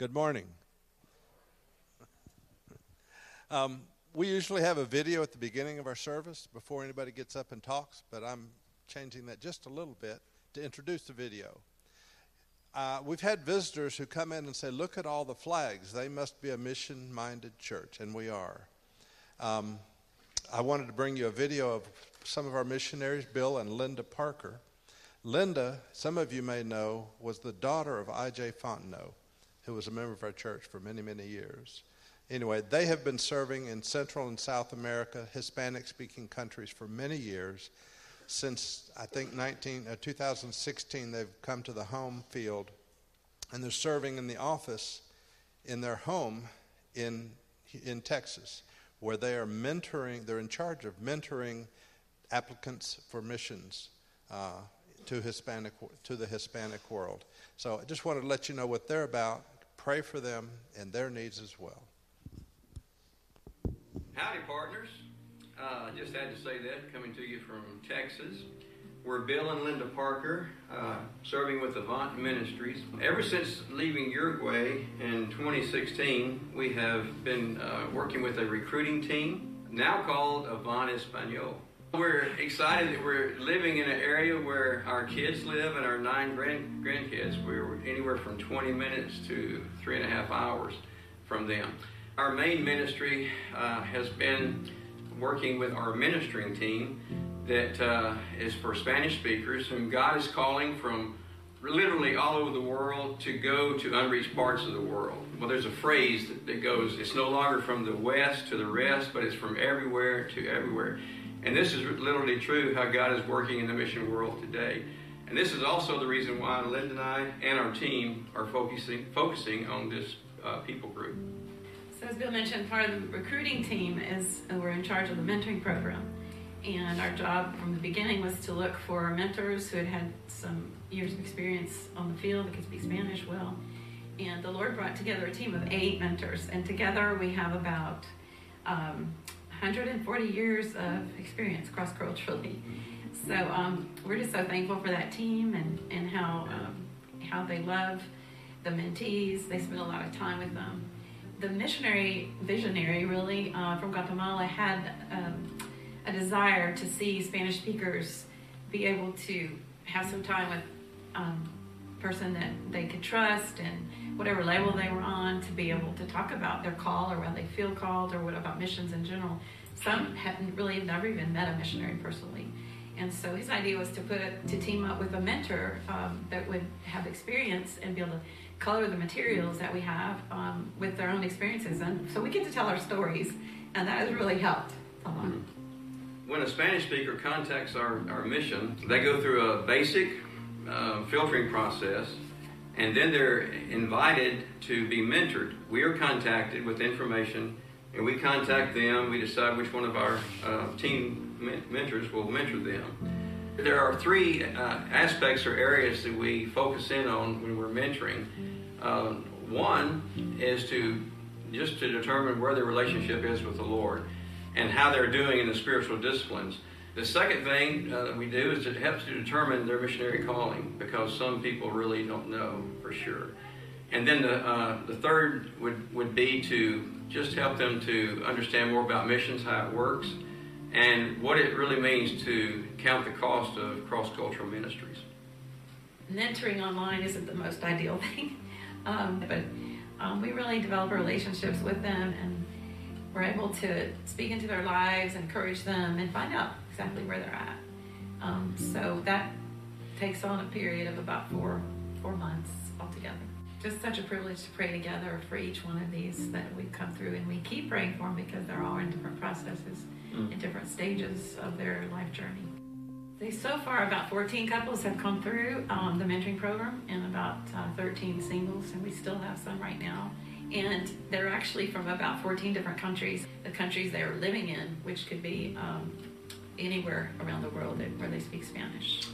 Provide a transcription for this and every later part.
Good morning. Um, we usually have a video at the beginning of our service before anybody gets up and talks, but I'm changing that just a little bit to introduce the video. Uh, we've had visitors who come in and say, Look at all the flags. They must be a mission minded church, and we are. Um, I wanted to bring you a video of some of our missionaries, Bill and Linda Parker. Linda, some of you may know, was the daughter of I.J. Fontenot, who was a member of our church for many, many years. Anyway, they have been serving in Central and South America, Hispanic speaking countries for many years. Since I think 19, uh, 2016, they've come to the home field and they're serving in the office in their home in, in Texas, where they are mentoring, they're in charge of mentoring applicants for missions. Uh, to Hispanic to the Hispanic world. So I just wanted to let you know what they're about. Pray for them and their needs as well. Howdy, partners. Uh, just had to say that coming to you from Texas. We're Bill and Linda Parker, uh, serving with Avant Ministries. Ever since leaving Uruguay in 2016, we have been uh, working with a recruiting team, now called Avant Espanol. We're excited that we're living in an area where our kids live and our nine grand, grandkids. We're anywhere from 20 minutes to three and a half hours from them. Our main ministry uh, has been working with our ministering team that uh, is for Spanish speakers whom God is calling from literally all over the world to go to unreached parts of the world. Well, there's a phrase that, that goes, it's no longer from the west to the rest, but it's from everywhere to everywhere. And this is literally true how God is working in the mission world today. And this is also the reason why Linda and I and our team are focusing focusing on this uh, people group. So as Bill mentioned, part of the recruiting team is uh, we're in charge of the mentoring program. And our job from the beginning was to look for mentors who had had some years of experience on the field that could speak Spanish well. And the Lord brought together a team of eight mentors. And together we have about um, 140 years of experience cross culturally. So um, we're just so thankful for that team and, and how, um, how they love the mentees. They spend a lot of time with them. The missionary visionary, really, uh, from Guatemala had um, a desire to see Spanish speakers be able to have some time with um, person that they could trust and whatever level they were on to be able to talk about their call or whether they feel called or what about missions in general. Some hadn't really never even met a missionary personally. And so his idea was to put it, to team up with a mentor um, that would have experience and be able to color the materials that we have um, with their own experiences. And so we get to tell our stories, and that has really helped a lot. Mm-hmm. When a Spanish speaker contacts our, our mission, they go through a basic uh, filtering process, and then they're invited to be mentored. We are contacted with information, and we contact them. We decide which one of our uh, team mentors will mentor them. There are three uh, aspects or areas that we focus in on when we're mentoring. Um, one is to just to determine where their relationship is with the Lord and how they're doing in the spiritual disciplines. The second thing uh, that we do is it helps to determine their missionary calling because some people really don't know for sure. And then the, uh, the third would, would be to just help them to understand more about missions, how it works, and what it really means to count the cost of cross cultural ministries. Mentoring online isn't the most ideal thing, um, but um, we really develop relationships with them and we're able to speak into their lives, encourage them, and find out exactly where they're at. Um, so that takes on a period of about four four months altogether. Just such a privilege to pray together for each one of these that we've come through, and we keep praying for them because they're all in different processes, mm. in different stages of their life journey. They, so far, about 14 couples have come through um, the mentoring program, and about uh, 13 singles, and we still have some right now. And they're actually from about 14 different countries, the countries they're living in, which could be um, anywhere around the world that, where they speak Spanish.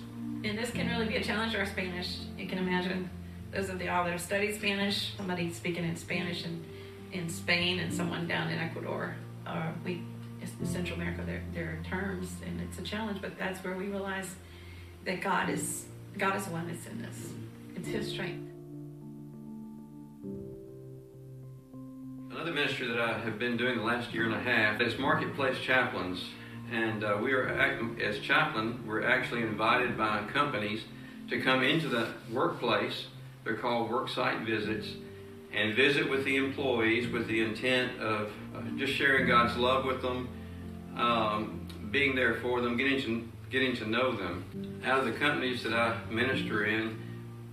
And this can really be a challenge to our Spanish. You can imagine those of the all that have studied Spanish, somebody speaking in Spanish in, in Spain and someone down in Ecuador, or we, Central America, there are terms, and it's a challenge, but that's where we realize that God is, God is the one that's in this. It's His strength. Another ministry that I have been doing the last year and a half is Marketplace Chaplains. And uh, we are, as chaplain, we're actually invited by companies to come into the workplace. They're called worksite visits and visit with the employees with the intent of uh, just sharing God's love with them, um, being there for them, getting to, getting to know them. Out of the companies that I minister in,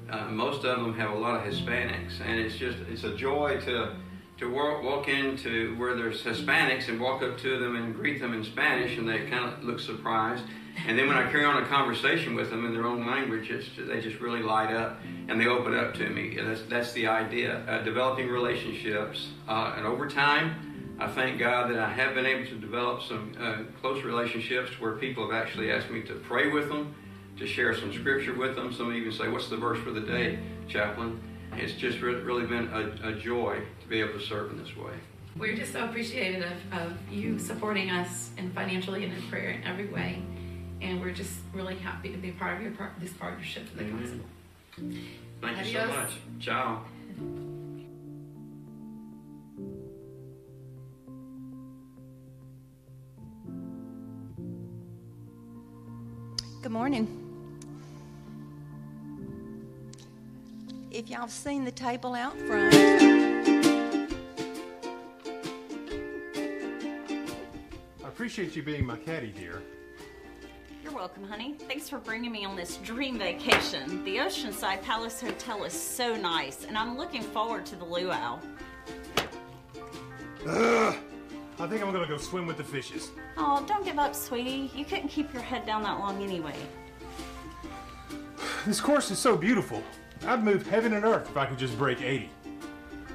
uh, most of them have a lot of Hispanics, and it's just it's a joy to to walk, into where there's Hispanics and walk up to them and greet them in Spanish, and they kind of look surprised. And then when I carry on a conversation with them in their own language, they just really light up and they open up to me. And that's, that's the idea uh, developing relationships. Uh, and over time, I thank God that I have been able to develop some uh, close relationships where people have actually asked me to pray with them, to share some scripture with them. Some even say, What's the verse for the day, chaplain? It's just really been a, a joy to be able to serve in this way. We're just so appreciative of, of you supporting us and financially and in prayer in every way and we're just really happy to be a part of your par- this partnership with the Amen. council. Thank you so much. Ciao. Good morning. If y'all have seen the table out front, I appreciate you being my caddy, dear. You're welcome, honey. Thanks for bringing me on this dream vacation. The Oceanside Palace Hotel is so nice, and I'm looking forward to the luau. I think I'm gonna go swim with the fishes. Oh, don't give up, sweetie. You couldn't keep your head down that long anyway. This course is so beautiful. I'd move heaven and earth if I could just break 80.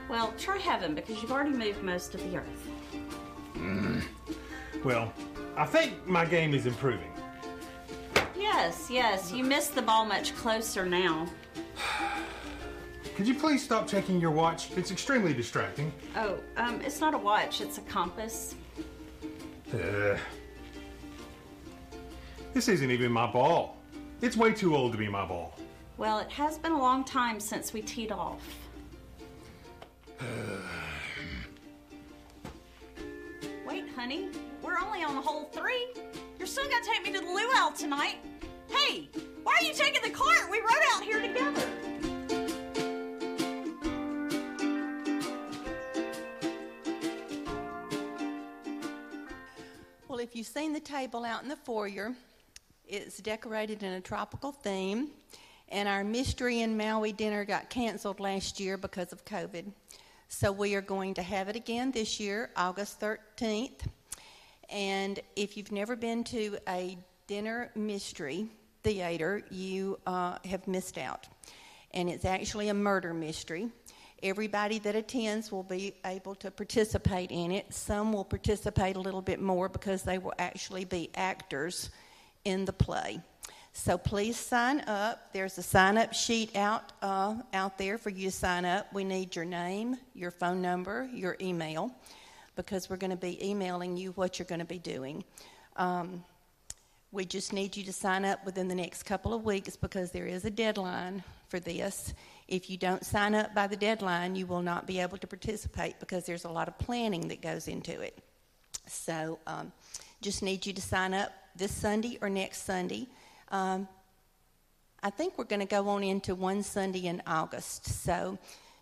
Well, try heaven because you've already moved most of the earth. Well, I think my game is improving. Yes, yes, you missed the ball much closer now. Could you please stop checking your watch? It's extremely distracting. Oh, um, it's not a watch, it's a compass. Uh, this isn't even my ball. It's way too old to be my ball. Well, it has been a long time since we teed off. Wait, honey, we're only on hole three. You're still gonna take me to the luau tonight. Hey, why are you taking the cart? We rode out here together. well, if you've seen the table out in the foyer, it's decorated in a tropical theme. And our mystery in Maui dinner got canceled last year because of COVID. So we are going to have it again this year, August 13th. And if you've never been to a dinner mystery theater, you uh, have missed out. And it's actually a murder mystery. Everybody that attends will be able to participate in it. Some will participate a little bit more because they will actually be actors in the play. So please sign up. There's a sign up sheet out uh, out there for you to sign up. We need your name, your phone number, your email, because we're going to be emailing you what you're going to be doing. Um, we just need you to sign up within the next couple of weeks because there is a deadline for this. If you don't sign up by the deadline, you will not be able to participate because there's a lot of planning that goes into it. So, um, just need you to sign up this Sunday or next Sunday. Um, I think we're going to go on into one Sunday in August. So,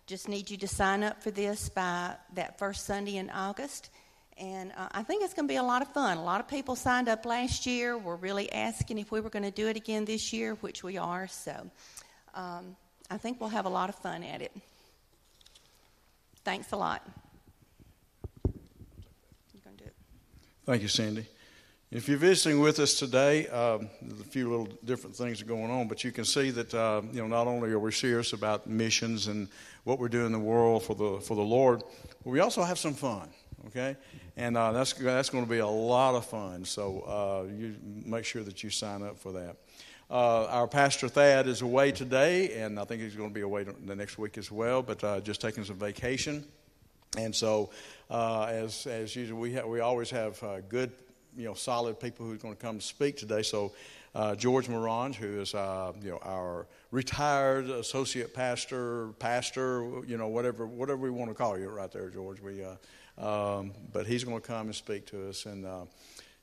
just need you to sign up for this by that first Sunday in August. And uh, I think it's going to be a lot of fun. A lot of people signed up last year. We're really asking if we were going to do it again this year, which we are. So um, I think we'll have a lot of fun at it. Thanks a lot. Thank you, Cindy. If you're visiting with us today, there's a few little different things are going on, but you can see that uh, you know not only are we serious about missions and what we're doing in the world for the for the Lord, but we also have some fun. Okay, and uh, that's that's going to be a lot of fun. So uh, you make sure that you sign up for that. Uh, our pastor Thad is away today, and I think he's going to be away the next week as well. But uh, just taking some vacation, and so uh, as as usual, we ha- we always have uh, good, you know, solid people who are going to come to speak today. So uh, George Morange, who is uh, you know our retired associate pastor, pastor, you know whatever whatever we want to call you right there, George. We, uh, um, but he's going to come and speak to us, and uh,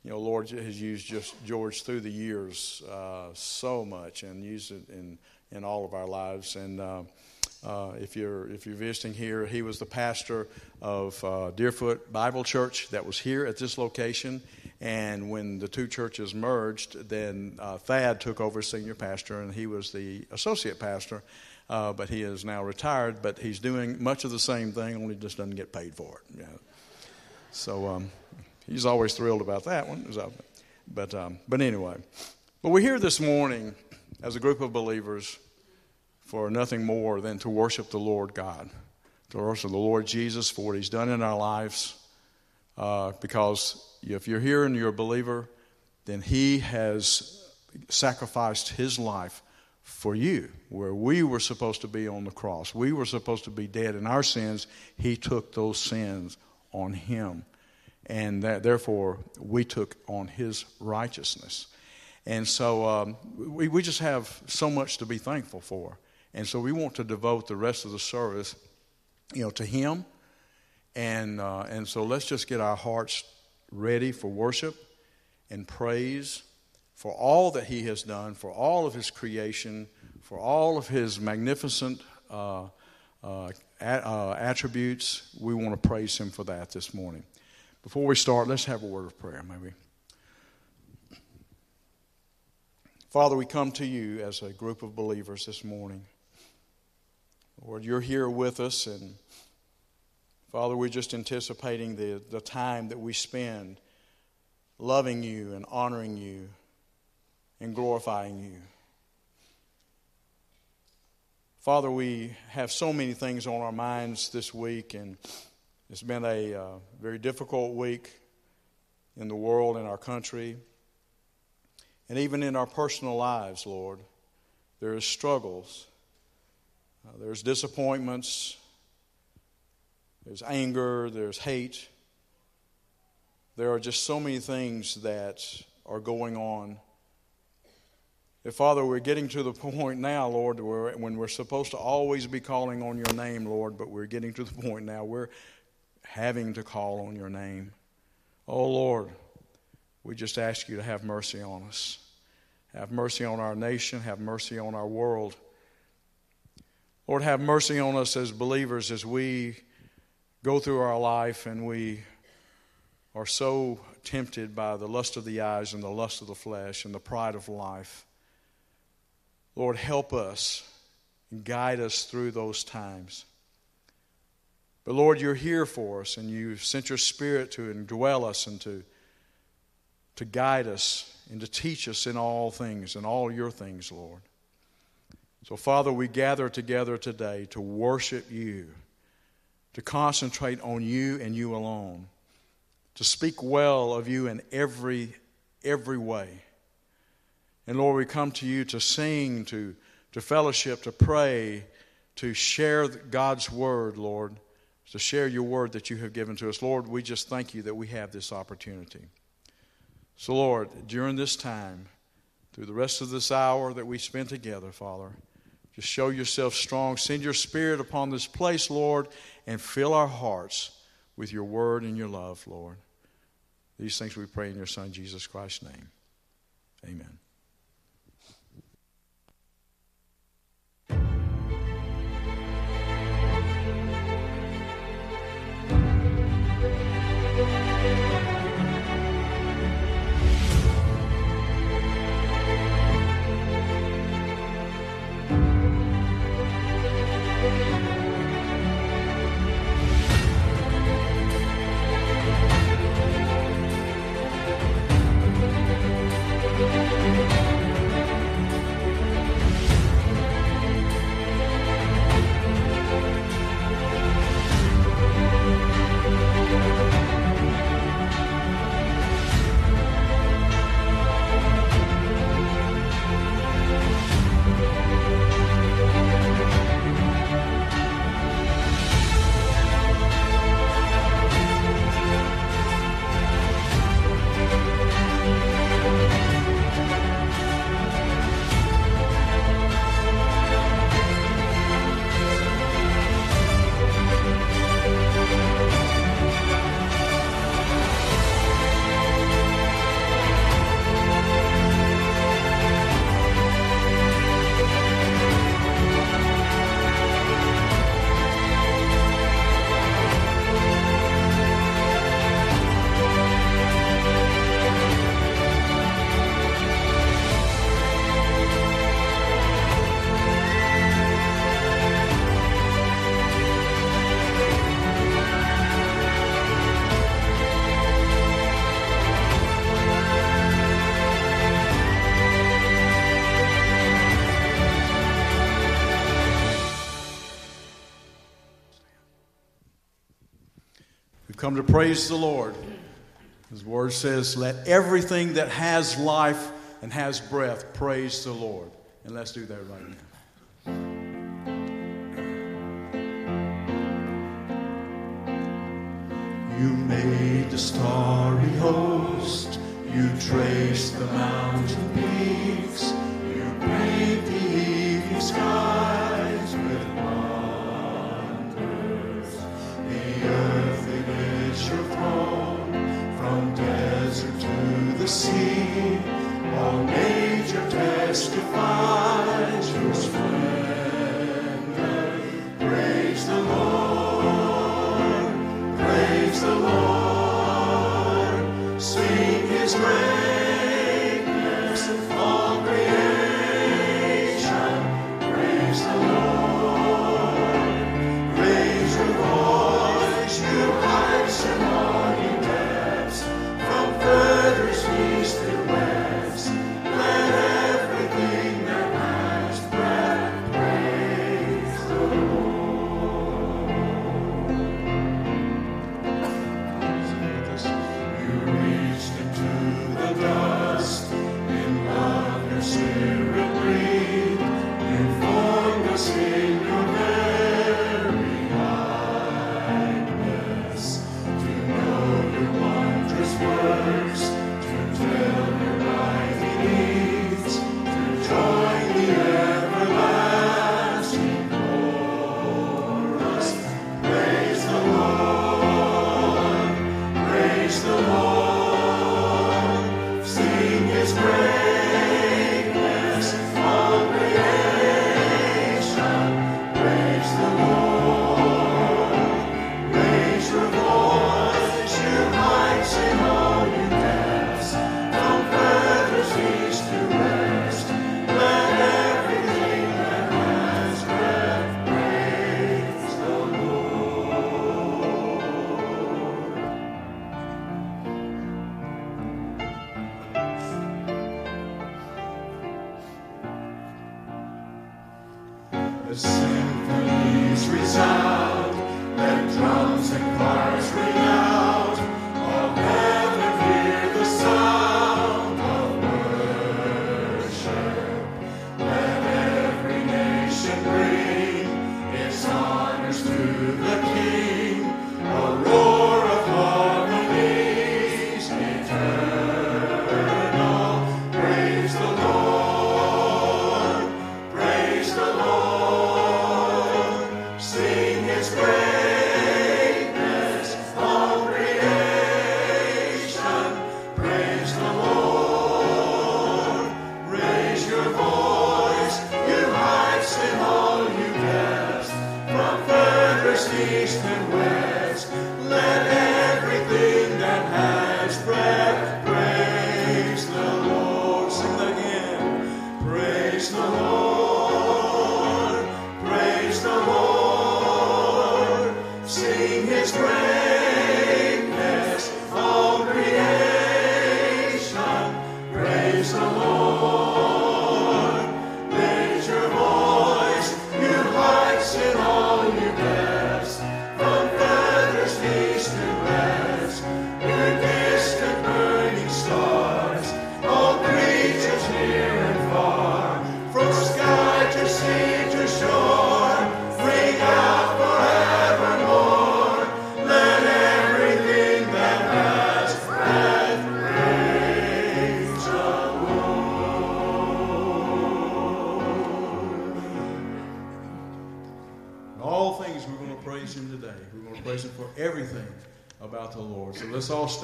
you know Lord has used just George through the years uh, so much, and used it in in all of our lives, and. Uh, if you're if you're visiting here, he was the pastor of Deerfoot Bible Church that was here at this location, and when the two churches merged, then uh, Thad took over as senior pastor, and he was the associate pastor. Uh, but he is now retired, but he's doing much of the same thing, only just doesn't get paid for it. So um, he's always thrilled about that one. But, um, but anyway, but we're here this morning as a group of believers for nothing more than to worship the Lord God, to worship the Lord Jesus for what he's done in our lives. Uh, because if you're here and you're a believer, then He has sacrificed His life for you. Where we were supposed to be on the cross, we were supposed to be dead in our sins, He took those sins on Him. And that, therefore, we took on His righteousness. And so um, we, we just have so much to be thankful for. And so we want to devote the rest of the service, you know, to Him. And, uh, and so let's just get our hearts ready for worship and praise for all that He has done, for all of His creation, for all of His magnificent uh, uh, uh, attributes. We want to praise Him for that this morning. Before we start, let's have a word of prayer, maybe. Father, we come to you as a group of believers this morning. Lord, you're here with us, and Father, we're just anticipating the, the time that we spend loving you and honoring you and glorifying you. Father, we have so many things on our minds this week, and it's been a uh, very difficult week in the world, in our country, and even in our personal lives, Lord. There is struggles, uh, there's disappointments, there's anger, there's hate. There are just so many things that are going on. If, Father, we're getting to the point now, Lord, where, when we're supposed to always be calling on your name, Lord, but we're getting to the point now we're having to call on your name. Oh, Lord, we just ask you to have mercy on us. Have mercy on our nation. Have mercy on our world. Lord, have mercy on us as believers as we go through our life and we are so tempted by the lust of the eyes and the lust of the flesh and the pride of life. Lord, help us and guide us through those times. But Lord, you're here for us and you've sent your spirit to indwell us and to, to guide us and to teach us in all things, in all your things, Lord. So, Father, we gather together today to worship you to concentrate on you and you alone, to speak well of you in every, every way. And Lord, we come to you to sing, to, to fellowship, to pray, to share God's word, Lord, to share your word that you have given to us. Lord, we just thank you that we have this opportunity. So, Lord, during this time, through the rest of this hour that we spend together, Father, just show yourself strong. Send your spirit upon this place, Lord, and fill our hearts with your word and your love, Lord. These things we pray in your Son, Jesus Christ's name. Amen. come to praise the Lord. His word says, Let everything that has life and has breath praise the Lord. And let's do that right now. You made the starry host, you traced the mountain peaks, you braved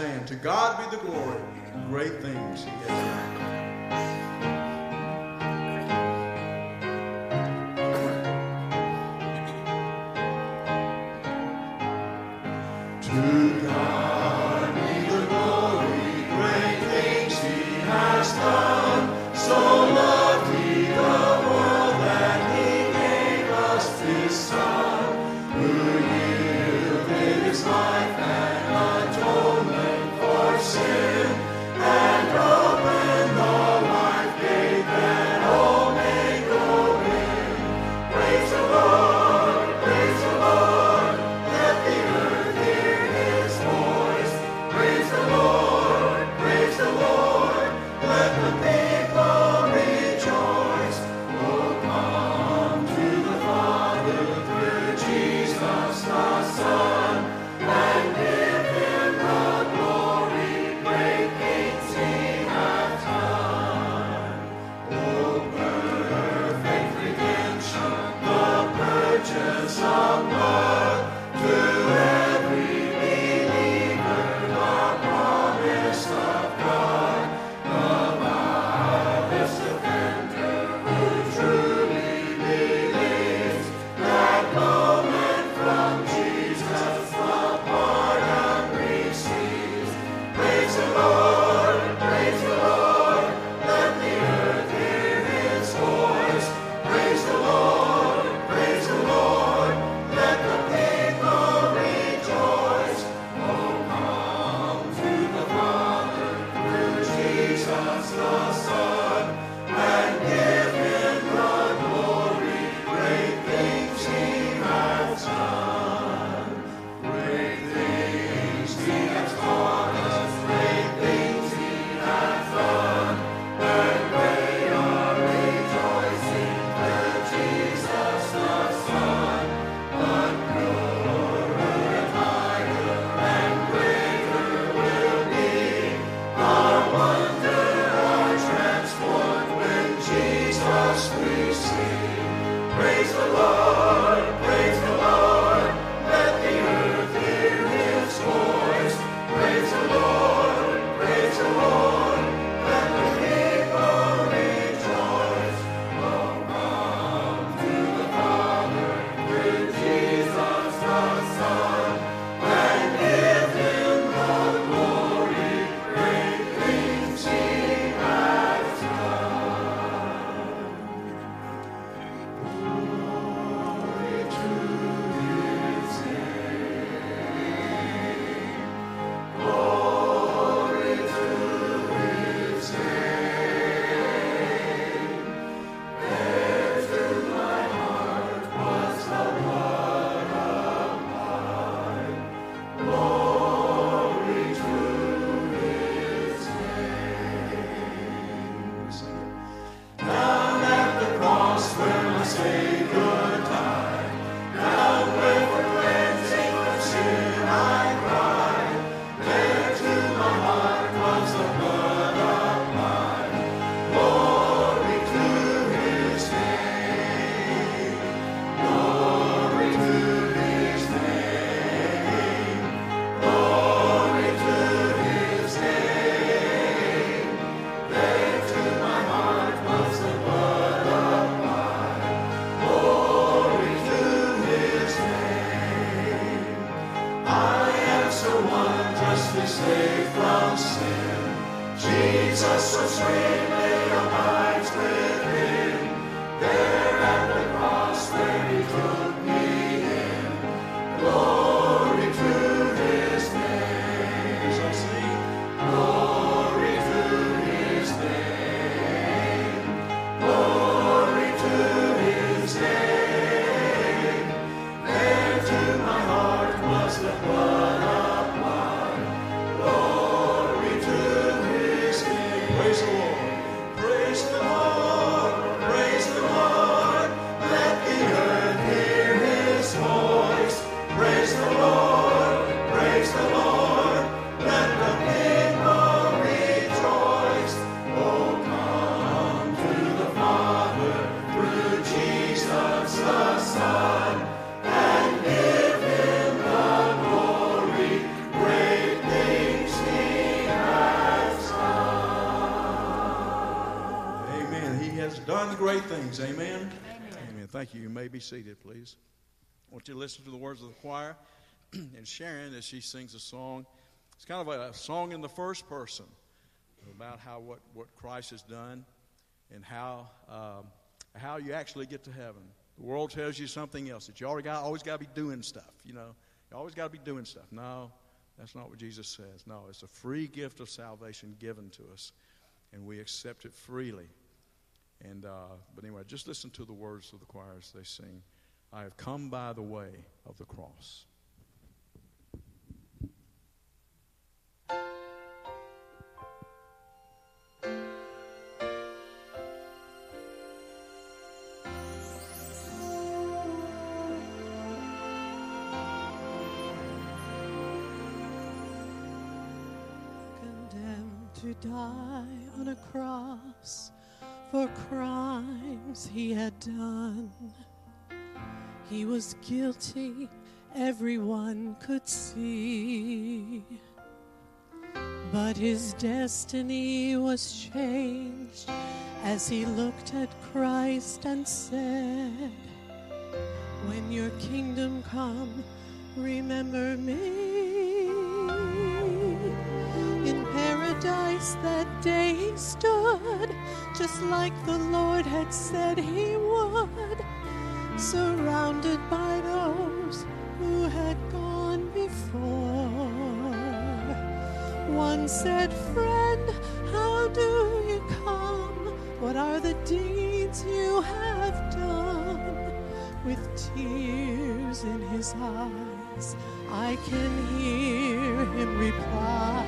To God be the glory. Great things He has done. Be seated, please. I want you to listen to the words of the choir and Sharon as she sings a song. It's kind of a song in the first person about how what, what Christ has done and how um, how you actually get to heaven. The world tells you something else that you already got, always got to be doing stuff. You know, you always got to be doing stuff. No, that's not what Jesus says. No, it's a free gift of salvation given to us, and we accept it freely. And uh, but anyway, just listen to the words of the choir as they sing. I have come by the way of the cross. to die on a cross for crimes he had done. He was guilty, everyone could see. But his destiny was changed as he looked at Christ and said, When your kingdom come, remember me. In paradise that day he stood, just like the Lord had said he would, surrounded by those who had gone before. One said, Friend, how do you come? What are the deeds you have done? With tears in his eyes, I can hear him reply,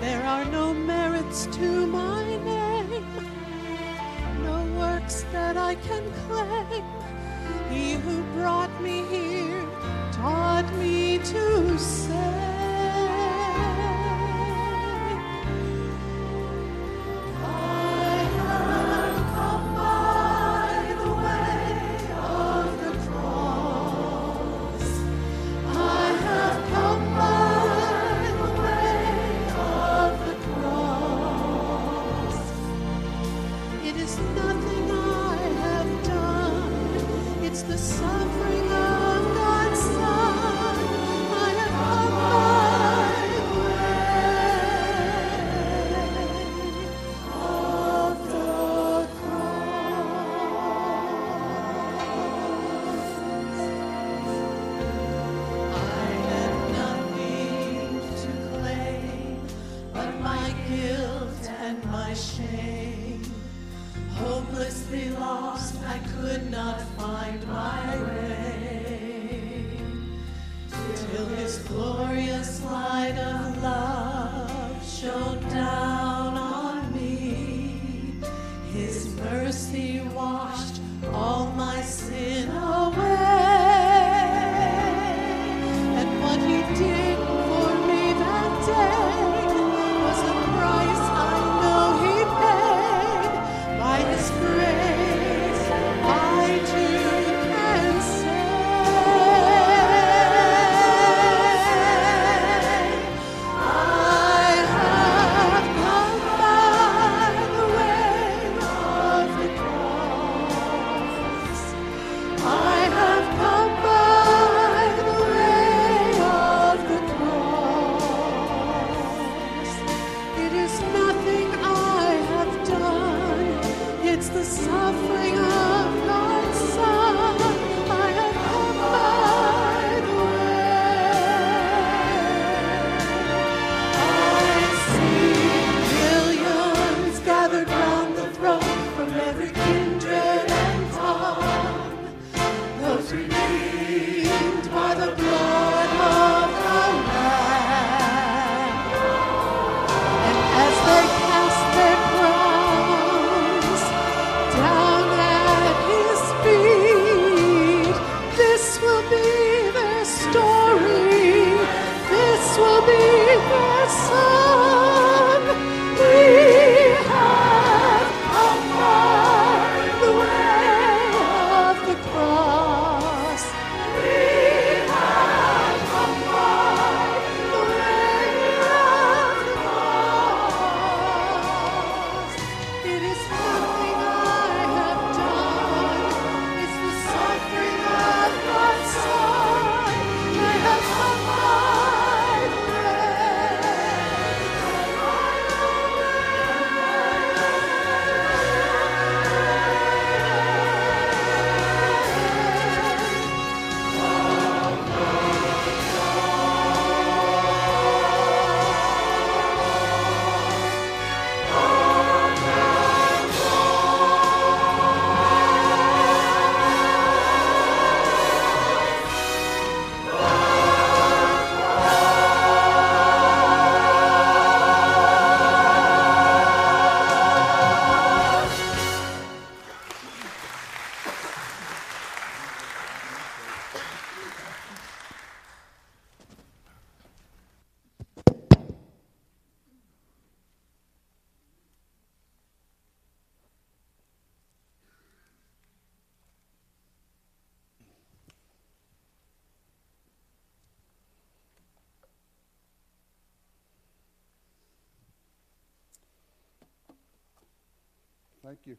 There are no merits to my name, works that I can claim. He who brought me here taught me to say,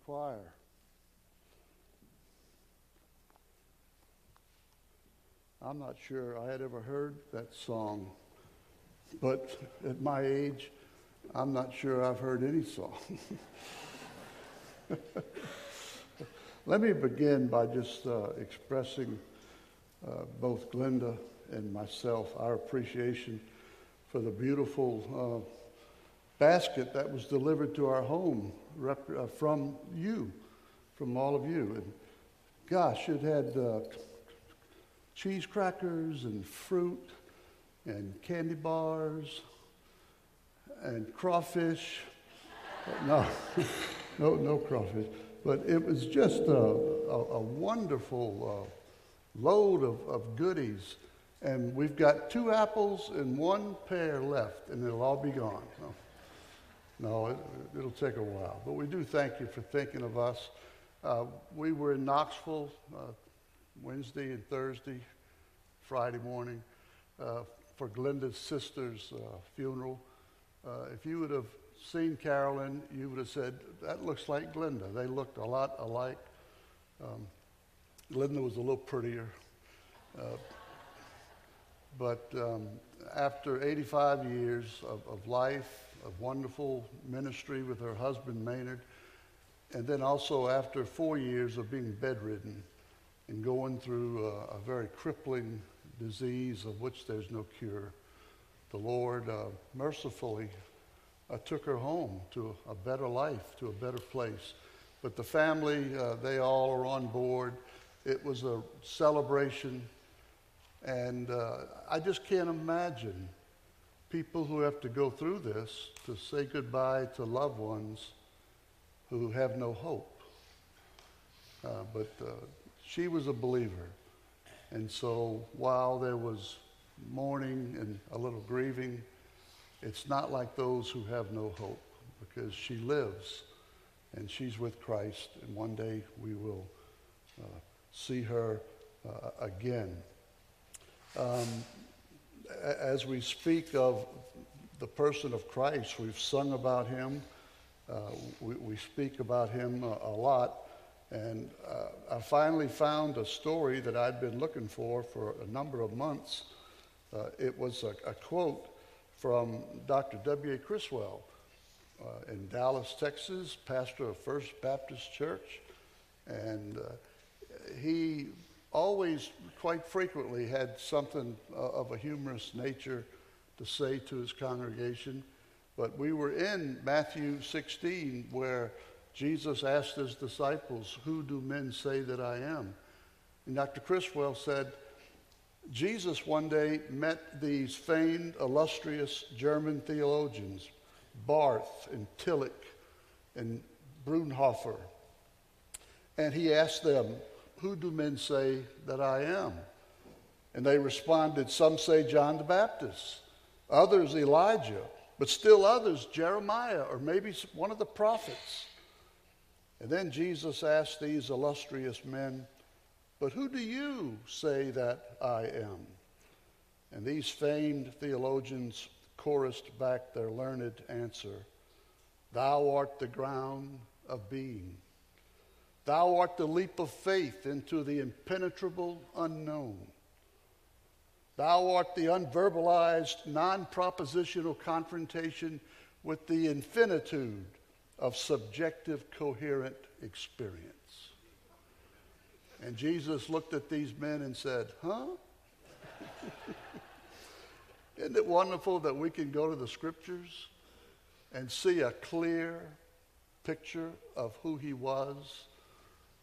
choir. I'm not sure I had ever heard that song, but at my age, I'm not sure I've heard any song. Let me begin by just uh, expressing uh, both Glenda and myself our appreciation for the beautiful uh, basket that was delivered to our home rep- uh, from you, from all of you. And gosh, it had uh, cheese crackers and fruit and candy bars and crawfish. no, no, no crawfish. But it was just a, a, a wonderful uh, load of, of goodies. And we've got two apples and one pear left, and it'll all be gone. No, it, will take a while. But we do thank you for thinking of us. Uh, we were in Knoxville uh, Wednesday and Thursday, Friday morning uh, for Glenda's sister's uh, funeral. Uh, if you would have seen Carolyn, you would have said, That looks like Glenda. They looked a lot alike. Um, Glenda was a little prettier. Uh, but um, after 85 years of, of life, of wonderful ministry with her husband, Maynard. And then also after four years of being bedridden and going through a, a very crippling disease of which there's no cure, the Lord uh, mercifully uh, took her home to a better life, to a better place. But the family, uh, they all are on board. It was a celebration. And uh, I just can't imagine people who have to go through this to say goodbye to loved ones who have no hope. Uh, but uh, she was a believer. And so while there was mourning and a little grieving, it's not like those who have no hope because she lives and she's with Christ, and one day we will uh, see her uh, again. Um, as we speak of the person of Christ, we've sung about him. Uh, we, we, speak about him a, a lot. And uh, I finally found a story that I'd been looking for for a number of months. Uh, it was a, a, quote from Dr. W.A. Criswell uh, in Dallas, Texas, pastor of First Baptist Church. And uh, he always, quite frequently, had something uh, of a humorous nature to say to his congregation. But we were in Matthew 16 where Jesus asked his disciples, Who do men say that I am? And Dr. Criswell said, Jesus one day met these famed, illustrious German theologians, Barth and Tillich and Bonhoeffer. And he asked them, who do men say that I am? And they responded, Some say John the Baptist, others Elijah, but still others Jeremiah or maybe one of the prophets. And then Jesus asked these illustrious men, But who do you say that I am? And these famed theologians chorused back their learned answer Thou art the ground of being. Thou art the leap of faith into the impenetrable unknown. Thou art the unverbalized, non propositional confrontation with the infinitude of subjective, coherent experience. And Jesus looked at these men and said, Huh? Isn't it wonderful that we can go to the scriptures and see a clear picture of who he was?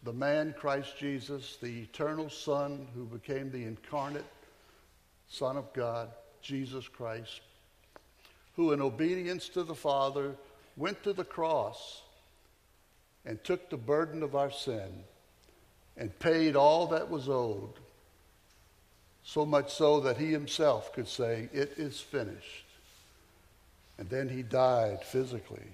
The man, Christ Jesus, the eternal Son who became the incarnate Son of God, Jesus Christ, who, in obedience to the Father, went to the cross and took the burden of our sin and paid all that was owed, so much so that he himself could say, It is finished. And then he died physically.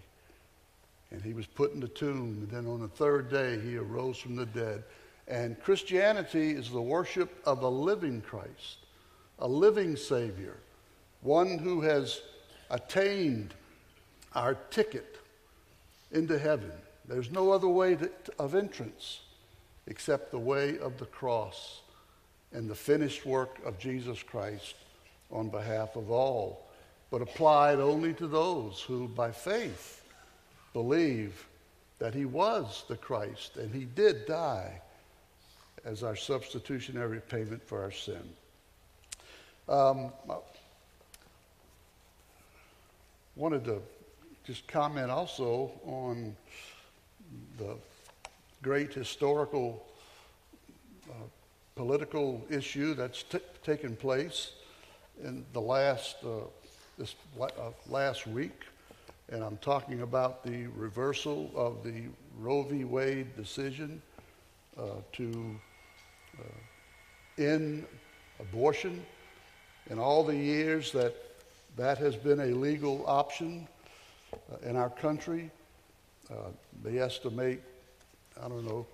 And he was put in the tomb. And then on the third day, he arose from the dead. And Christianity is the worship of a living Christ, a living Savior, one who has attained our ticket into heaven. There's no other way to, of entrance except the way of the cross and the finished work of Jesus Christ on behalf of all, but applied only to those who, by faith, believe that he was the Christ and he did die as our substitutionary payment for our sin. Um, I wanted to just comment also on the great historical uh, political issue that's t- taken place in the last uh, this uh, last week, and I'm talking about the reversal of the Roe v. Wade decision uh, to uh, end abortion, In all the years that that has been a legal option uh, in our country. Uh, they estimate, I don't know,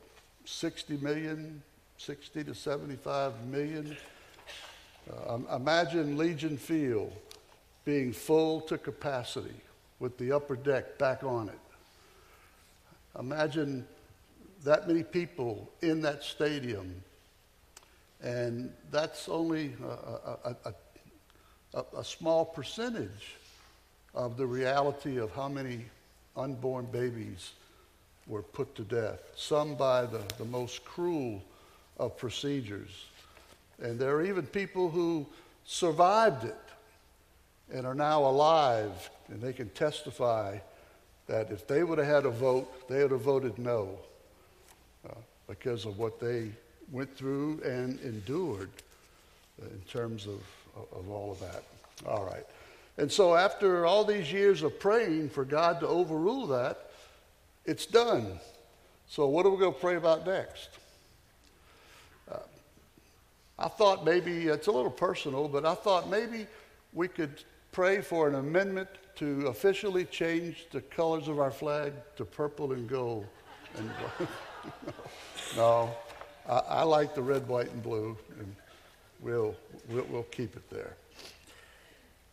60 million, 60 to 75 million. Uh, imagine Legion Field being full to capacity with the upper deck back on it. Imagine that many people in that stadium, and that's only a, a, a, a small percentage of the reality of how many unborn babies were put to death, some by the, the most cruel of procedures. And there are even people who survived it and are now alive, and they can testify that if they would have had a vote, they would have voted no uh, because of what they went through and endured in terms of, of all of that. All right. And so, after all these years of praying for God to overrule that, it's done. So, what are we going to pray about next? Uh, I thought maybe it's a little personal, but I thought maybe we could pray for an amendment to officially change the colors of our flag to purple and gold. And no, I, I, like the red, white, and blue, and we'll, we'll, we'll keep it there.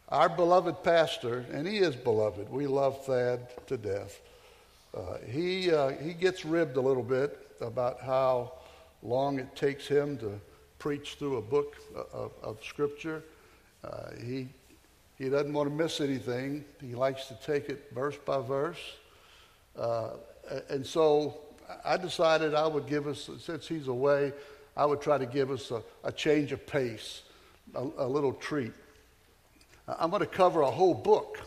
Our beloved pastor, and he is beloved, we love Thad to death. Uh, he, uh, he gets ribbed a little bit about how long it takes him to preach through a book of, of Scripture. Uh, he, he doesn't want to miss anything, he likes to take it verse by verse. Uh, and so I decided I would give us, since he's away, I would try to give us a, a change of pace, a, a little treat. I'm going to cover a whole book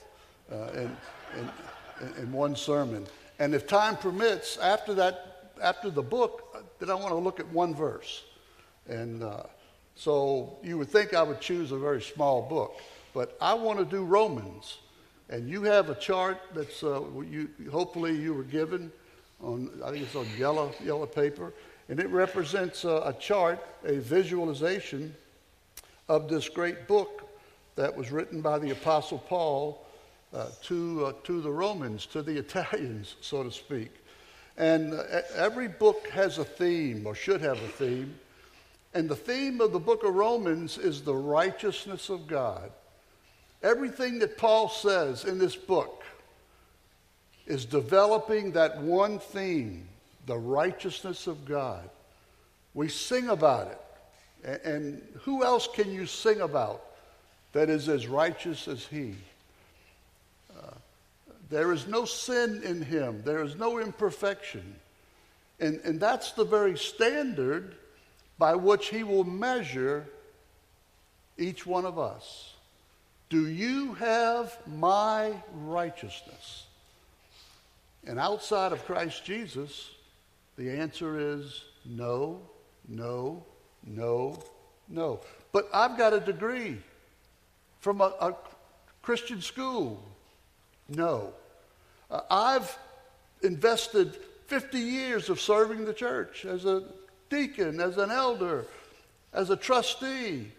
uh, in, in, in, one sermon. And if time permits, after that, after the book, then I want to look at one verse. And uh, so you would think I would choose a very small book, but I want to do Romans. And you have a chart that's uh, you, hopefully you were given on, I think it's on yellow, yellow paper. And it represents a chart, a visualization of this great book that was written by the Apostle Paul uh, to, uh, to the Romans, to the Italians, so to speak. And uh, every book has a theme, or should have a theme. And the theme of the book of Romans is the righteousness of God. Everything that Paul says in this book is developing that one theme, the righteousness of God. We sing about it. And who else can you sing about that is as righteous as he? Uh, there is no sin in him, there is no imperfection. And, and that's the very standard by which he will measure each one of us. Do you have my righteousness? And outside of Christ Jesus, the answer is no, no, no, no. But I've got a degree from a, a Christian school. No. Uh, I've invested 50 years of serving the church as a deacon, as an elder, as a trustee.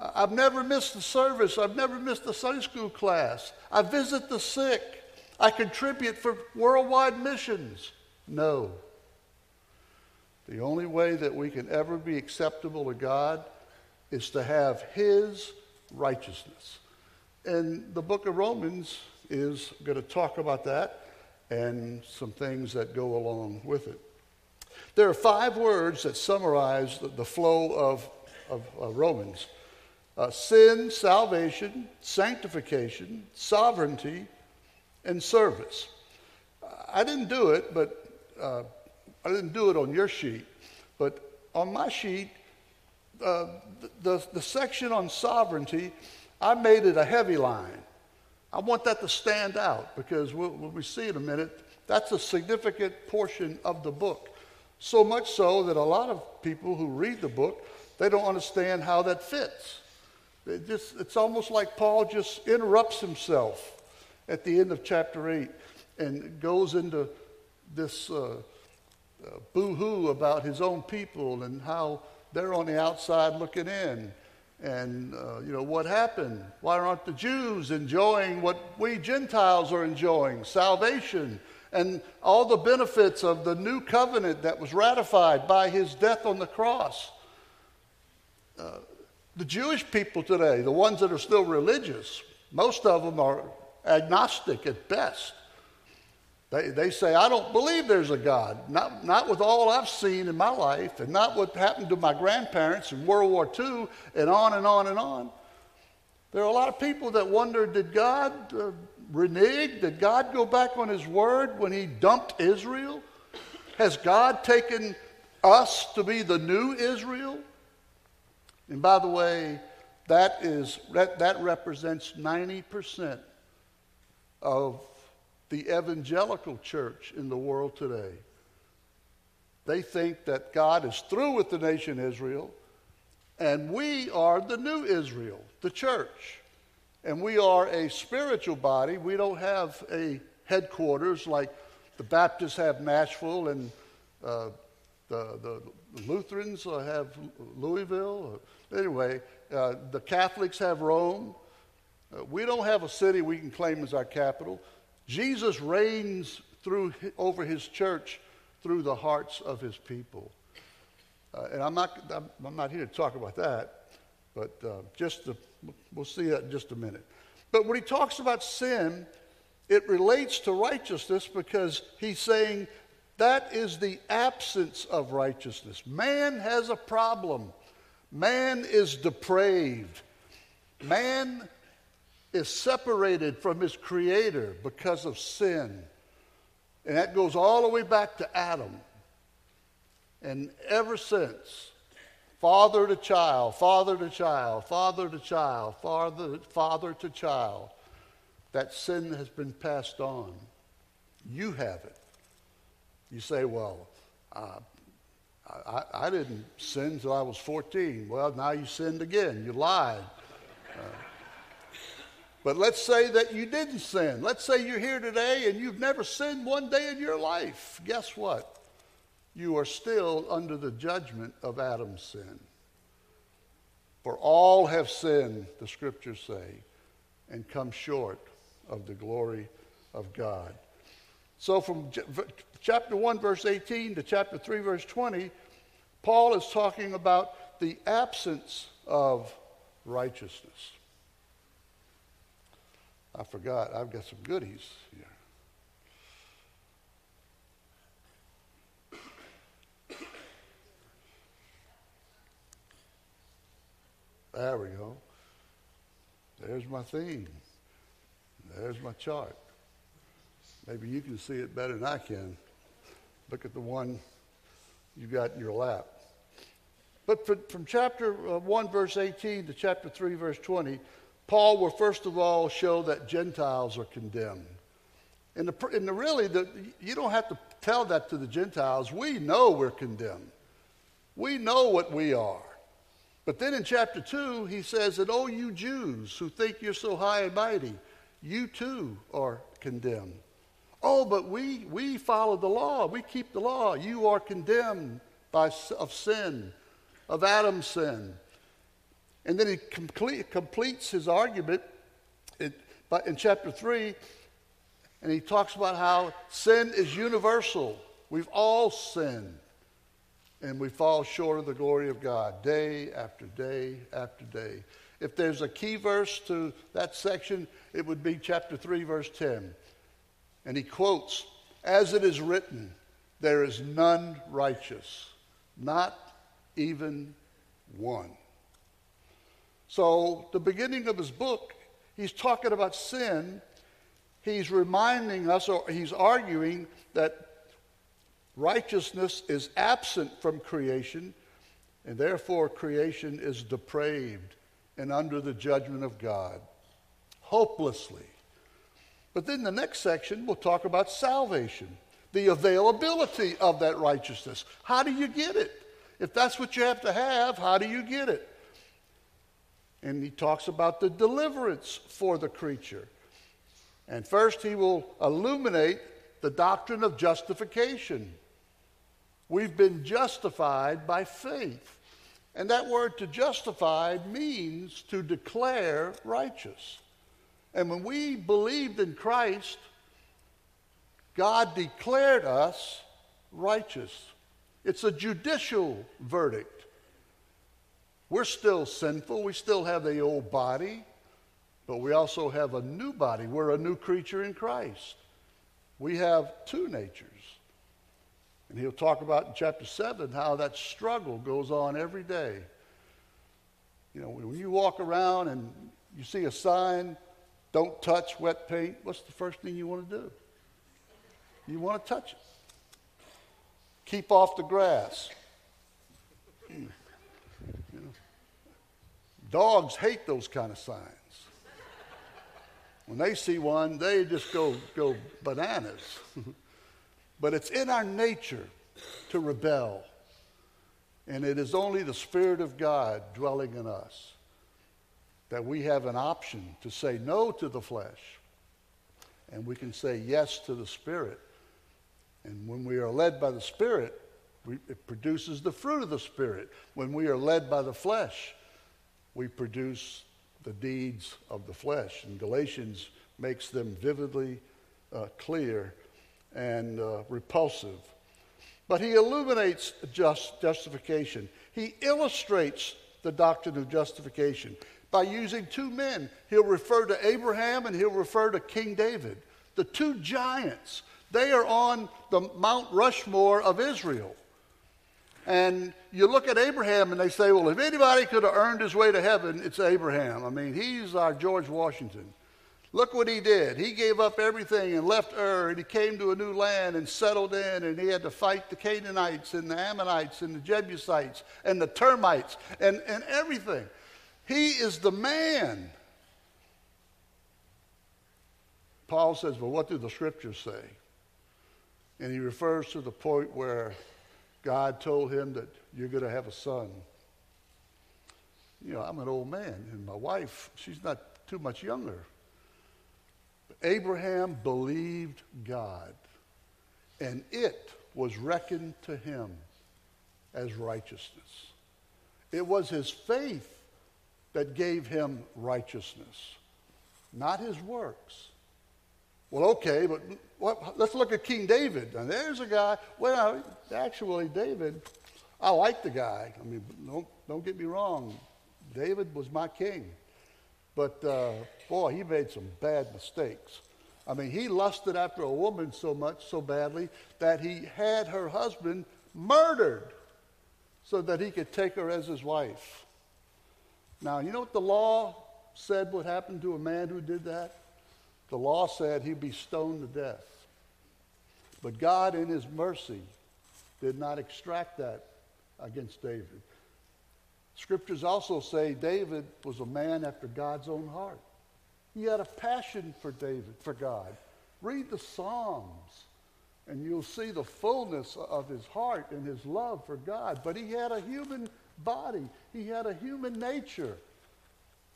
I've never missed a service. I've never missed a Sunday school class. I visit the sick. I contribute for worldwide missions. No. The only way that we can ever be acceptable to God is to have His righteousness. And the book of Romans is going to talk about that and some things that go along with it. There are five words that summarize the, the flow of, of uh, Romans uh, sin, salvation, sanctification, sovereignty, and service. I didn't do it, but uh, I didn't do it on your sheet, but on my sheet, uh, the, the section on sovereignty, I made it a heavy line. I want that to stand out because we'll, when we see in a minute, that's a significant portion of the book. So much so that a lot of people who read the book, they don't understand how that fits. It just, it's almost like Paul just interrupts himself at the end of chapter 8 and goes into this uh, uh, boo hoo about his own people and how they're on the outside looking in. And, uh, you know, what happened? Why aren't the Jews enjoying what we Gentiles are enjoying? Salvation and all the benefits of the new covenant that was ratified by his death on the cross. Uh, the Jewish people today, the ones that are still religious, most of them are agnostic at best. They, they say, I don't believe there's a God. Not, not with all I've seen in my life, and not what happened to my grandparents in World War II, and on and on and on. There are a lot of people that wonder did God uh, renege? Did God go back on his word when he dumped Israel? Has God taken us to be the new Israel? And by the way, that, is, that, that represents 90% of the evangelical church in the world today. They think that God is through with the nation Israel, and we are the new Israel, the church. And we are a spiritual body. We don't have a headquarters like the Baptists have Nashville and uh, the, the Lutherans have Louisville. Anyway, uh, the Catholics have Rome. Uh, we don't have a city we can claim as our capital. Jesus reigns through, over his church through the hearts of his people. Uh, and I'm not, I'm, I'm, not here to talk about that, but uh, just to, we'll see that in just a minute. But when he talks about sin, it relates to righteousness because he's saying that is the absence of righteousness. Man has a problem. Man is depraved. Man is separated from his creator because of sin. And that goes all the way back to Adam. And ever since, father to child, father to child, father to child, father, father to child, that sin has been passed on. You have it. You say, well, uh, I, I, didn't sin until I was 14. Well, now you sinned again. You lied. Uh, but let's say that you didn't sin. Let's say you're here today and you've never sinned one day in your life. Guess what? You are still under the judgment of Adam's sin. For all have sinned, the scriptures say, and come short of the glory of God. So from chapter 1, verse 18 to chapter 3, verse 20, Paul is talking about the absence of righteousness. I forgot, I've got some goodies here. There we go. There's my theme. There's my chart. Maybe you can see it better than I can. Look at the one you got in your lap. But from chapter uh, 1, verse 18 to chapter 3, verse 20, Paul will first of all show that Gentiles are condemned. And, the, and the, really, the, you don't have to tell that to the Gentiles. We know we're condemned. We know what we are. But then in chapter 2, he says that, oh, you Jews who think you're so high and mighty, you too are condemned. Oh, but we, we follow the law. We keep the law. You are condemned by, of sin, of Adam's sin. And then he complete, completes his argument in, in chapter 3, and he talks about how sin is universal. We've all sinned, and we fall short of the glory of God day after day after day. If there's a key verse to that section, it would be chapter 3, verse 10. And he quotes, As it is written, there is none righteous, not even one. So, the beginning of his book, he's talking about sin. He's reminding us, or he's arguing that righteousness is absent from creation, and therefore creation is depraved and under the judgment of God, hopelessly. But then the next section we'll talk about salvation, the availability of that righteousness. How do you get it? If that's what you have to have, how do you get it? And he talks about the deliverance for the creature. And first, he will illuminate the doctrine of justification. We've been justified by faith. And that word to justify means to declare righteous. And when we believed in Christ, God declared us righteous. It's a judicial verdict. We're still sinful. We still have the old body, but we also have a new body. We're a new creature in Christ. We have two natures. And he'll talk about in chapter 7 how that struggle goes on every day. You know, when you walk around and you see a sign, don't touch wet paint, what's the first thing you want to do? You want to touch it. Keep off the grass. You know, dogs hate those kind of signs. When they see one, they just go, go bananas. but it's in our nature to rebel. And it is only the Spirit of God dwelling in us that we have an option to say no to the flesh and we can say yes to the Spirit. And when we are led by the Spirit, we, it produces the fruit of the Spirit. When we are led by the flesh, we produce the deeds of the flesh. And Galatians makes them vividly uh, clear and uh, repulsive. But he illuminates just justification. He illustrates the doctrine of justification by using two men. He'll refer to Abraham and he'll refer to King David, the two giants. They are on the Mount Rushmore of Israel. And you look at Abraham and they say, well, if anybody could have earned his way to heaven, it's Abraham. I mean, he's our George Washington. Look what he did. He gave up everything and left Ur, and he came to a new land and settled in, and he had to fight the Canaanites and the Ammonites and the Jebusites and the termites and, and everything. He is the man. Paul says, Well, what do the scriptures say? And he refers to the point where God told him that you're going to have a son. You know, I'm an old man, and my wife, she's not too much younger. Abraham believed God, and it was reckoned to him as righteousness. It was his faith that gave him righteousness, not his works. Well, okay, but what, let's look at King David. And there's a guy, well, actually, David, I like the guy. I mean, don't, don't get me wrong. David was my king. But uh, boy, he made some bad mistakes. I mean, he lusted after a woman so much, so badly, that he had her husband murdered so that he could take her as his wife. Now, you know what the law said would happen to a man who did that? The law said he'd be stoned to death. But God, in his mercy, did not extract that against David. Scriptures also say David was a man after God's own heart. He had a passion for David, for God. Read the Psalms, and you'll see the fullness of his heart and his love for God. But he had a human body, he had a human nature,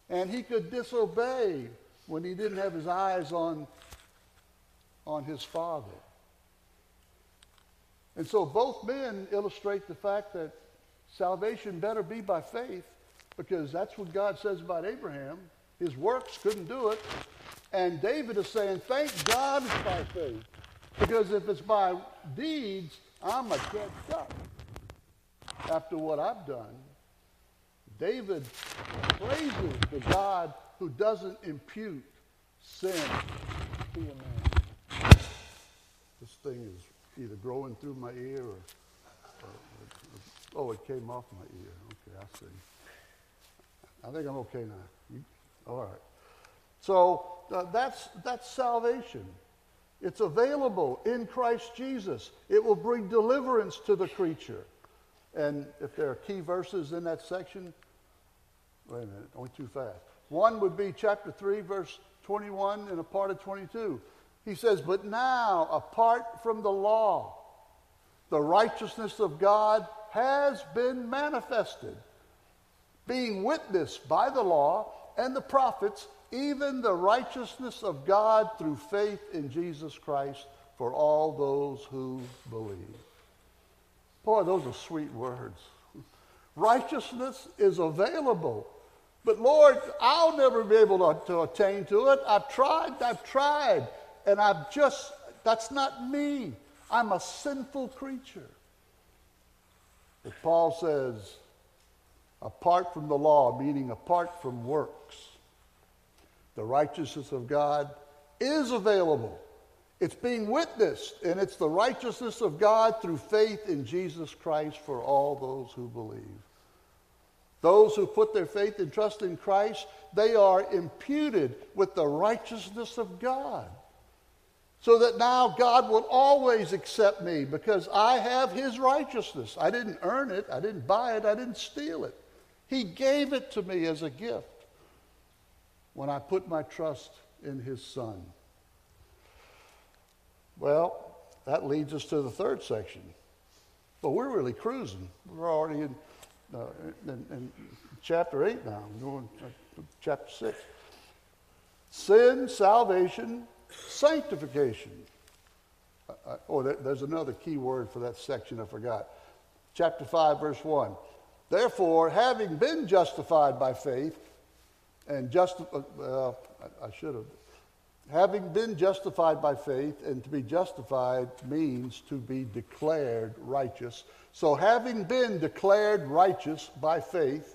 and he could disobey when he didn't have his eyes on, on his father. And so both men illustrate the fact that salvation better be by faith because that's what God says about Abraham. His works couldn't do it. And David is saying, thank God it's by faith. Because if it's by deeds, I'm a dead duck after what I've done. David praises the God who doesn't impute sin to a man. This thing is either growing through my ear or, or, or oh, it came off my ear. Okay, I see. I think I'm okay now. You, all right. So uh, that's, that's salvation. It's available in Christ Jesus. It will bring deliverance to the creature. And if there are key verses in that section, wait a minute, I went too fast. One would be chapter 3, verse 21 and a part of 22. He says, But now, apart from the law, the righteousness of God has been manifested, being witnessed by the law and the prophets, even the righteousness of God through faith in Jesus Christ for all those who believe. Boy, those are sweet words. Righteousness is available but Lord, I'll never be able to, to attain to it. I've tried, I've tried, and I've just, that's not me. I'm a sinful creature. But Paul says, apart from the law, meaning apart from works, the righteousness of God is available. It's being witnessed, and it's the righteousness of God through faith in Jesus Christ for all those who believe. Those who put their faith and trust in Christ, they are imputed with the righteousness of God. So that now God will always accept me because I have his righteousness. I didn't earn it, I didn't buy it, I didn't steal it. He gave it to me as a gift when I put my trust in his son. Well, that leads us to the third section. But we're really cruising. We're already in uh, in, in, chapter 8 now, I'm going to chapter 6. Sin, salvation, sanctification. Uh, uh, oh, there, there's another key word for that section I forgot. Chapter 5, verse 1. Therefore, having been justified by faith, and just, uh, uh I, I should have, having been justified by faith, and to be justified means to be declared righteous so, having been declared righteous by faith,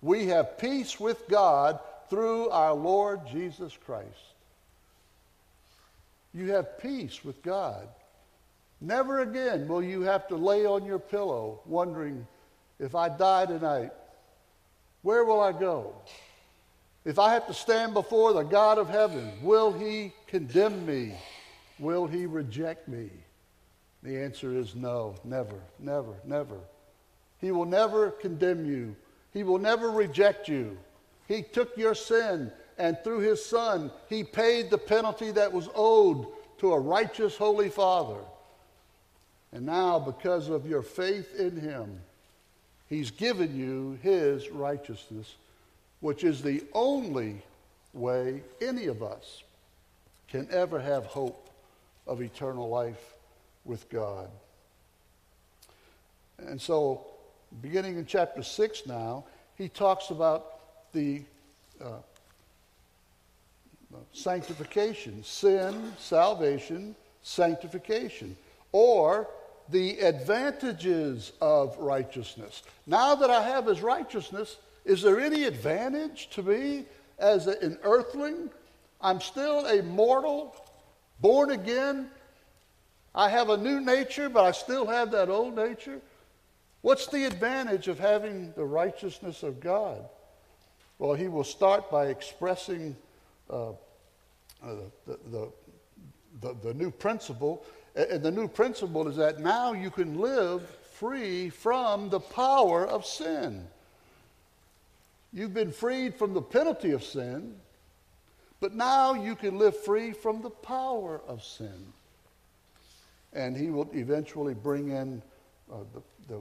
we have peace with God through our Lord Jesus Christ. You have peace with God. Never again will you have to lay on your pillow wondering if I die tonight, where will I go? If I have to stand before the God of heaven, will he condemn me? Will he reject me? The answer is no, never, never, never. He will never condemn you. He will never reject you. He took your sin, and through his Son, he paid the penalty that was owed to a righteous, holy Father. And now, because of your faith in him, he's given you his righteousness, which is the only way any of us can ever have hope of eternal life with God. And so, beginning in chapter 6 now, he talks about the uh, sanctification sin, salvation, sanctification, or the advantages of righteousness. Now that I have his righteousness, is there any advantage to me as an earthling? I'm still a mortal, born again. I have a new nature, but I still have that old nature. What's the advantage of having the righteousness of God? Well, he will start by expressing uh, uh, the, the, the, the new principle. And the new principle is that now you can live free from the power of sin. You've been freed from the penalty of sin, but now you can live free from the power of sin. And he will eventually bring in uh, the, the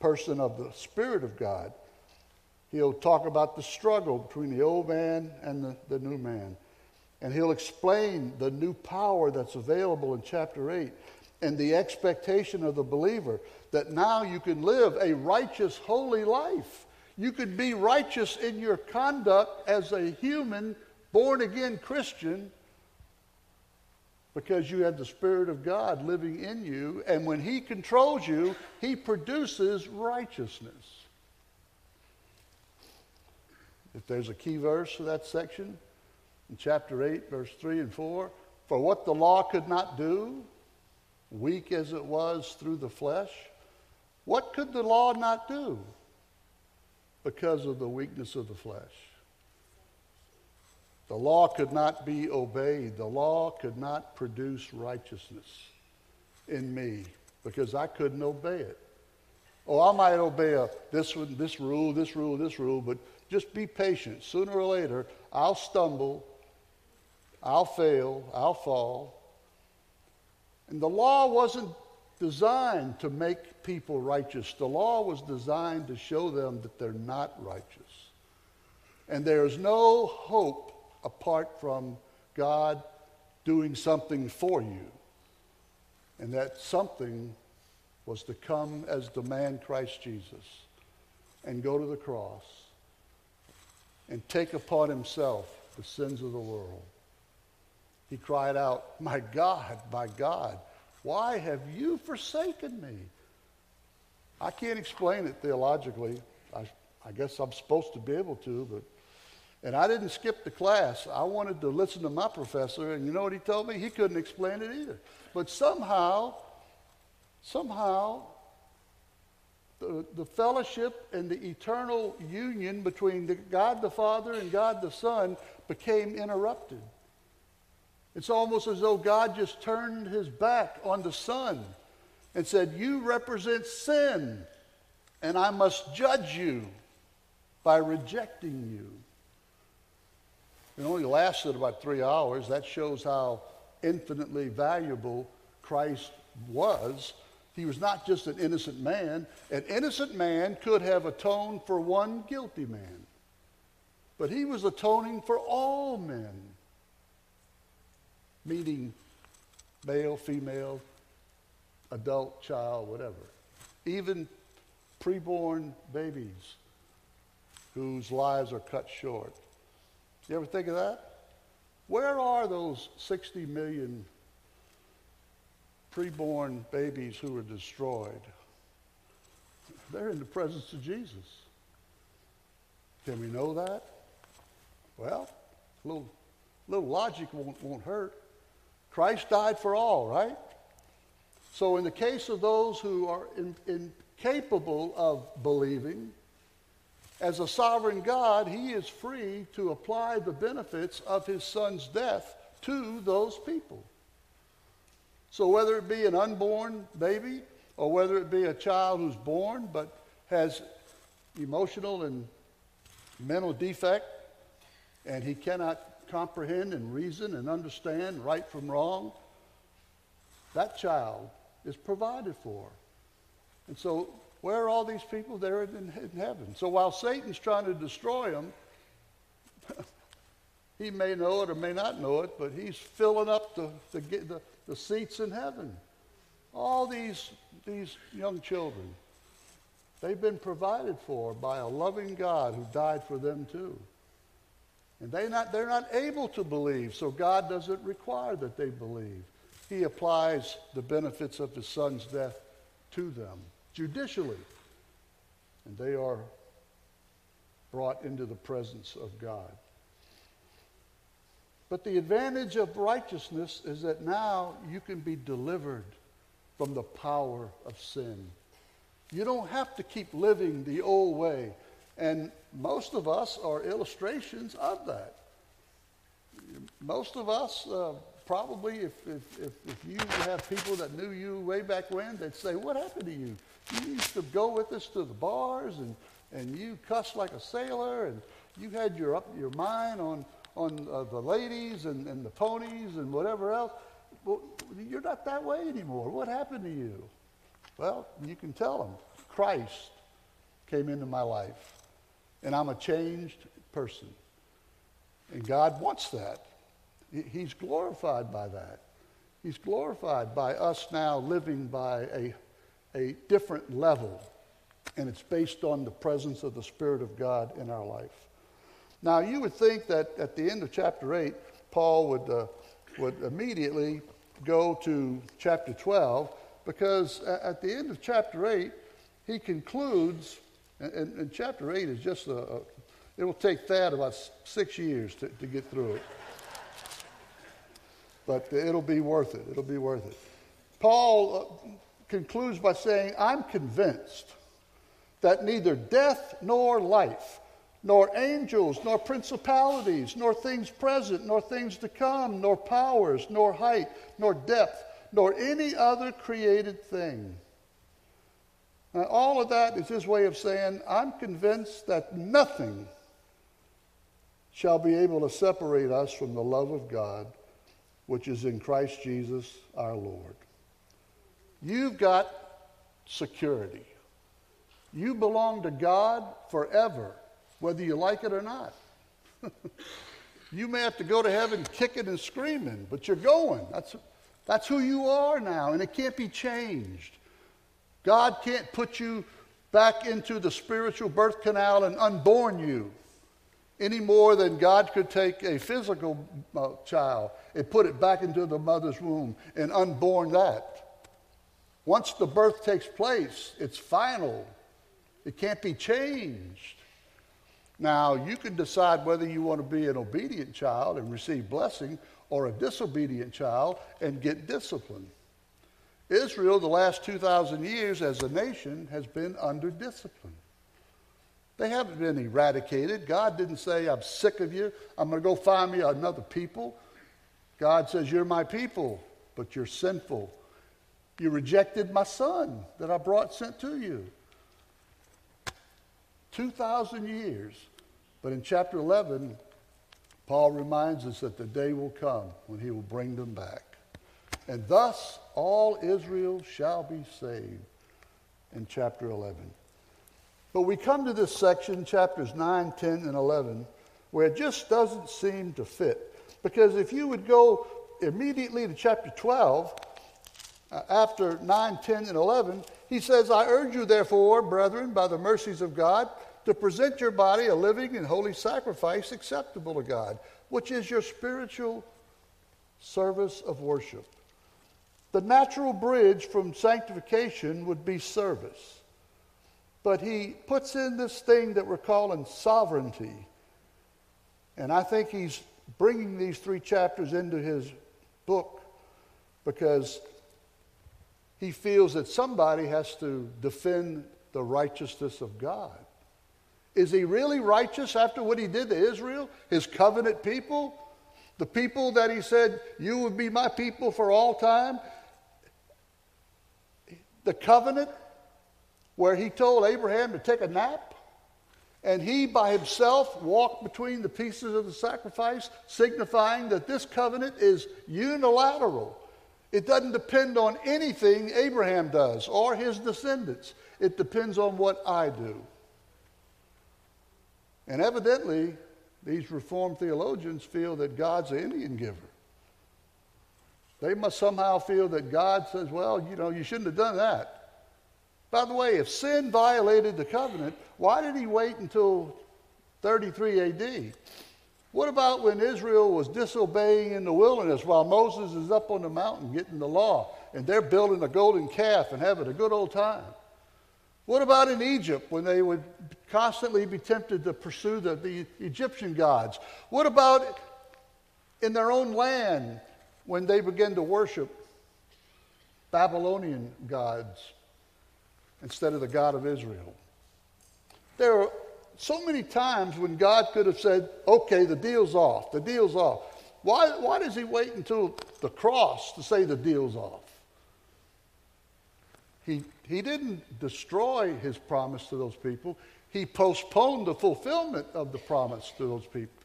person of the Spirit of God. He'll talk about the struggle between the old man and the, the new man. And he'll explain the new power that's available in chapter 8 and the expectation of the believer that now you can live a righteous, holy life. You could be righteous in your conduct as a human, born again Christian because you have the Spirit of God living in you. And when He controls you, He produces righteousness. If there's a key verse for that section, in chapter 8, verse 3 and 4, for what the law could not do, weak as it was through the flesh, what could the law not do? Because of the weakness of the flesh. The law could not be obeyed. The law could not produce righteousness in me because I couldn't obey it. Oh, I might obey a, this, this rule, this rule, this rule, but just be patient. Sooner or later, I'll stumble, I'll fail, I'll fall. And the law wasn't designed to make people righteous, the law was designed to show them that they're not righteous. And there's no hope apart from God doing something for you. And that something was to come as the man Christ Jesus and go to the cross and take upon himself the sins of the world. He cried out, My God, my God, why have you forsaken me? I can't explain it theologically. I, I guess I'm supposed to be able to, but and I didn't skip the class. I wanted to listen to my professor, and you know what he told me? He couldn't explain it either. But somehow, somehow, the, the fellowship and the eternal union between the God the Father and God the Son became interrupted. It's almost as though God just turned his back on the Son and said, You represent sin, and I must judge you by rejecting you. It only lasted about three hours. That shows how infinitely valuable Christ was. He was not just an innocent man. An innocent man could have atoned for one guilty man, but he was atoning for all men, meaning male, female, adult, child, whatever. Even preborn babies whose lives are cut short. You ever think of that? Where are those 60 million preborn babies who were destroyed? They're in the presence of Jesus. Can we know that? Well, a little, little logic won't, won't hurt. Christ died for all, right? So, in the case of those who are in, incapable of believing, as a sovereign God, he is free to apply the benefits of his son's death to those people. So, whether it be an unborn baby or whether it be a child who's born but has emotional and mental defect and he cannot comprehend and reason and understand right from wrong, that child is provided for. And so where are all these people? They're in, in heaven. So while Satan's trying to destroy them, he may know it or may not know it, but he's filling up the, the, the, the seats in heaven. All these, these young children They've been provided for by a loving God who died for them too. And they not, they're not able to believe, so God doesn't require that they believe. He applies the benefits of his son's death to them judicially. And they are brought into the presence of God. But the advantage of righteousness is that now you can be delivered from the power of sin. You don't have to keep living the old way. And most of us are illustrations of that. Most of us, uh, probably, if, if, if, if, you have people that knew you way back when, they'd say, What happened to you? You used to go with us to the bars and, and you cussed like a sailor and you had your, up, your mind on, on uh, the ladies and, and the ponies and whatever else. Well, you're not that way anymore. What happened to you? Well, you can tell them Christ came into my life and I'm a changed person. And God wants that. He's glorified by that. He's glorified by us now living by a, a different level. And it's based on the presence of the Spirit of God in our life. Now, you would think that at the end of chapter 8, Paul would, uh, would immediately go to chapter 12 because at the end of chapter 8, he concludes, and, and chapter 8 is just a, a, it will take Thad about six years to, to get through it. But it'll be worth it. It'll be worth it. Paul uh, concludes by saying, I'm convinced that neither death nor life, nor angels, nor principalities, nor things present, nor things to come, nor powers, nor height, nor depth, nor any other created thing. Now, all of that is his way of saying, I'm convinced that nothing shall be able to separate us from the love of God, which is in Christ Jesus our Lord. You've got security. You belong to God forever whether you like it or not. you may have to go to heaven kicking and screaming, but you're going. That's, that's who you are now, and it can't be changed. God can't put you back into the spiritual birth canal and unborn you any more than God could take a physical uh, child and put it back into the mother's womb and unborn that. Once the birth takes place, it's final. It can't be changed. Now, you can decide whether you want to be an obedient child and receive blessing or a disobedient child and get discipline. Israel, the last 2,000 years as a nation, has been under discipline. They haven't been eradicated. God didn't say, I'm sick of you. I'm going to go find me another people. God says, You're my people, but you're sinful. You rejected my son that I brought sent to you. 2,000 years but in chapter 11, Paul reminds us that the day will come when he will bring them back. And thus all Israel shall be saved in chapter 11. But we come to this section, chapters 9, 10, and 11, where it just doesn't seem to fit. Because if you would go immediately to chapter 12, uh, after 9, 10, and 11, he says, I urge you, therefore, brethren, by the mercies of God, to present your body a living and holy sacrifice acceptable to God, which is your spiritual service of worship. The natural bridge from sanctification would be service. But he puts in this thing that we're calling sovereignty. And I think he's bringing these three chapters into his book because he feels that somebody has to defend the righteousness of God. Is he really righteous after what he did to Israel, his covenant people? The people that he said, You would be my people for all time? The covenant where he told Abraham to take a nap, and he by himself walked between the pieces of the sacrifice, signifying that this covenant is unilateral. It doesn't depend on anything Abraham does or his descendants, it depends on what I do. And evidently, these Reformed theologians feel that God's an Indian giver. They must somehow feel that God says, well, you know, you shouldn't have done that. By the way, if sin violated the covenant, why did he wait until 33 AD? What about when Israel was disobeying in the wilderness while Moses is up on the mountain getting the law and they're building a golden calf and having a good old time? What about in Egypt when they would constantly be tempted to pursue the, the Egyptian gods? What about in their own land when they began to worship Babylonian gods instead of the God of Israel? There are so many times when God could have said, okay, the deal's off, the deal's off. Why, why does he wait until the cross to say the deal's off? He, he didn't destroy his promise to those people. He postponed the fulfillment of the promise to those people.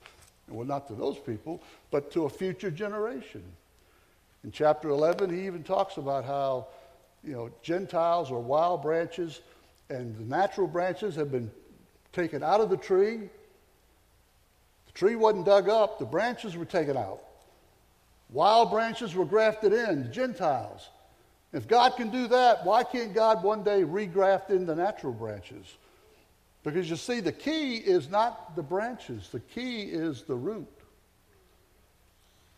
Well, not to those people, but to a future generation. In chapter 11, he even talks about how, you know, Gentiles or wild branches, and the natural branches have been taken out of the tree. The tree wasn't dug up, the branches were taken out. Wild branches were grafted in, Gentiles. If God can do that, why can't God one day regraft in the natural branches? Because you see, the key is not the branches, the key is the root.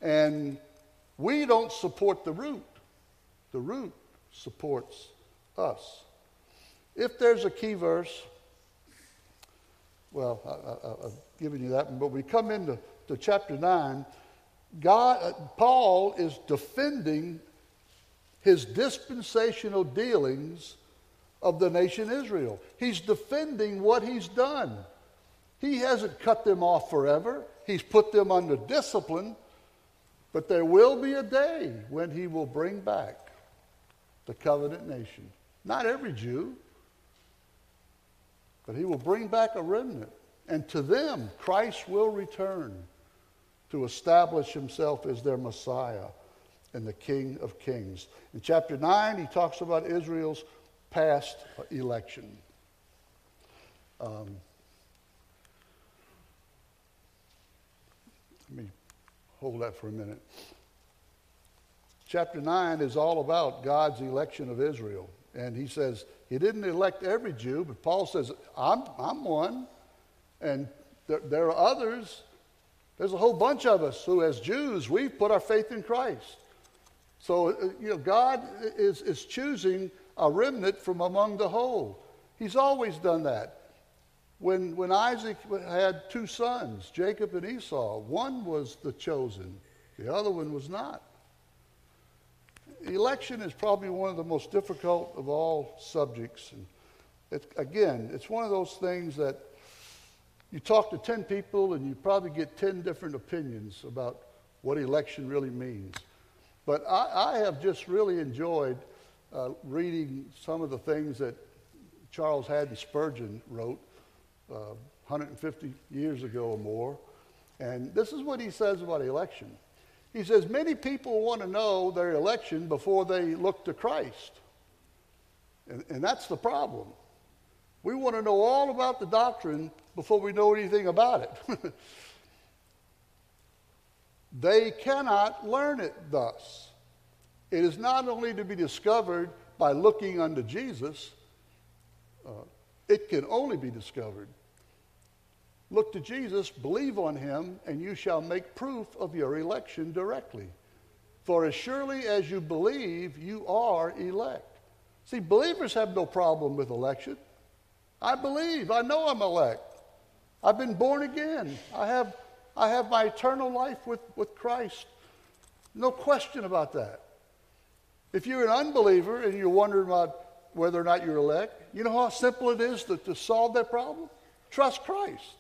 And we don't support the root, the root supports us. If there's a key verse, well, I, have given you that one, but we come into to chapter 9. God, uh, Paul is defending his dispensational dealings of the nation Israel. He's defending what he's done. He hasn't cut them off forever, he's put them under discipline. But there will be a day when he will bring back the covenant nation. Not every Jew, but he will bring back a remnant. And to them, Christ will return to establish himself as their Messiah and the King of Kings. In chapter 9, he talks about Israel's past election. Um, let me hold that for a minute. Chapter 9 is all about God's election of Israel. And he says, He didn't elect every Jew, but Paul says, I'm, I'm one. And there, there are others. There's a whole bunch of us who, as Jews, we've put our faith in Christ. So, uh, you know, God is, is choosing a remnant from among the whole. He's always done that. When, when Isaac had two sons, Jacob and Esau, one was the chosen, the other one was not. Election is probably one of the most difficult of all subjects. And it, again, it's one of those things that you talk to 10 people and you probably get 10 different opinions about what election really means. But I, I have just really enjoyed uh, reading some of the things that Charles Haddon Spurgeon wrote uh, 150 years ago or more. And this is what he says about election. He says, Many people want to know their election before they look to Christ. And, and that's the problem. We want to know all about the doctrine before we know anything about it. they cannot learn it thus. It is not only to be discovered by looking unto Jesus, uh, it can only be discovered Look to Jesus, believe on him, and you shall make proof of your election directly. For as surely as you believe, you are elect. See, believers have no problem with election. I believe. I know I'm elect. I've been born again. I have, I have my eternal life with, with Christ. No question about that. If you're an unbeliever and you're wondering about whether or not you're elect, you know how simple it is to, to solve that problem? Trust Christ.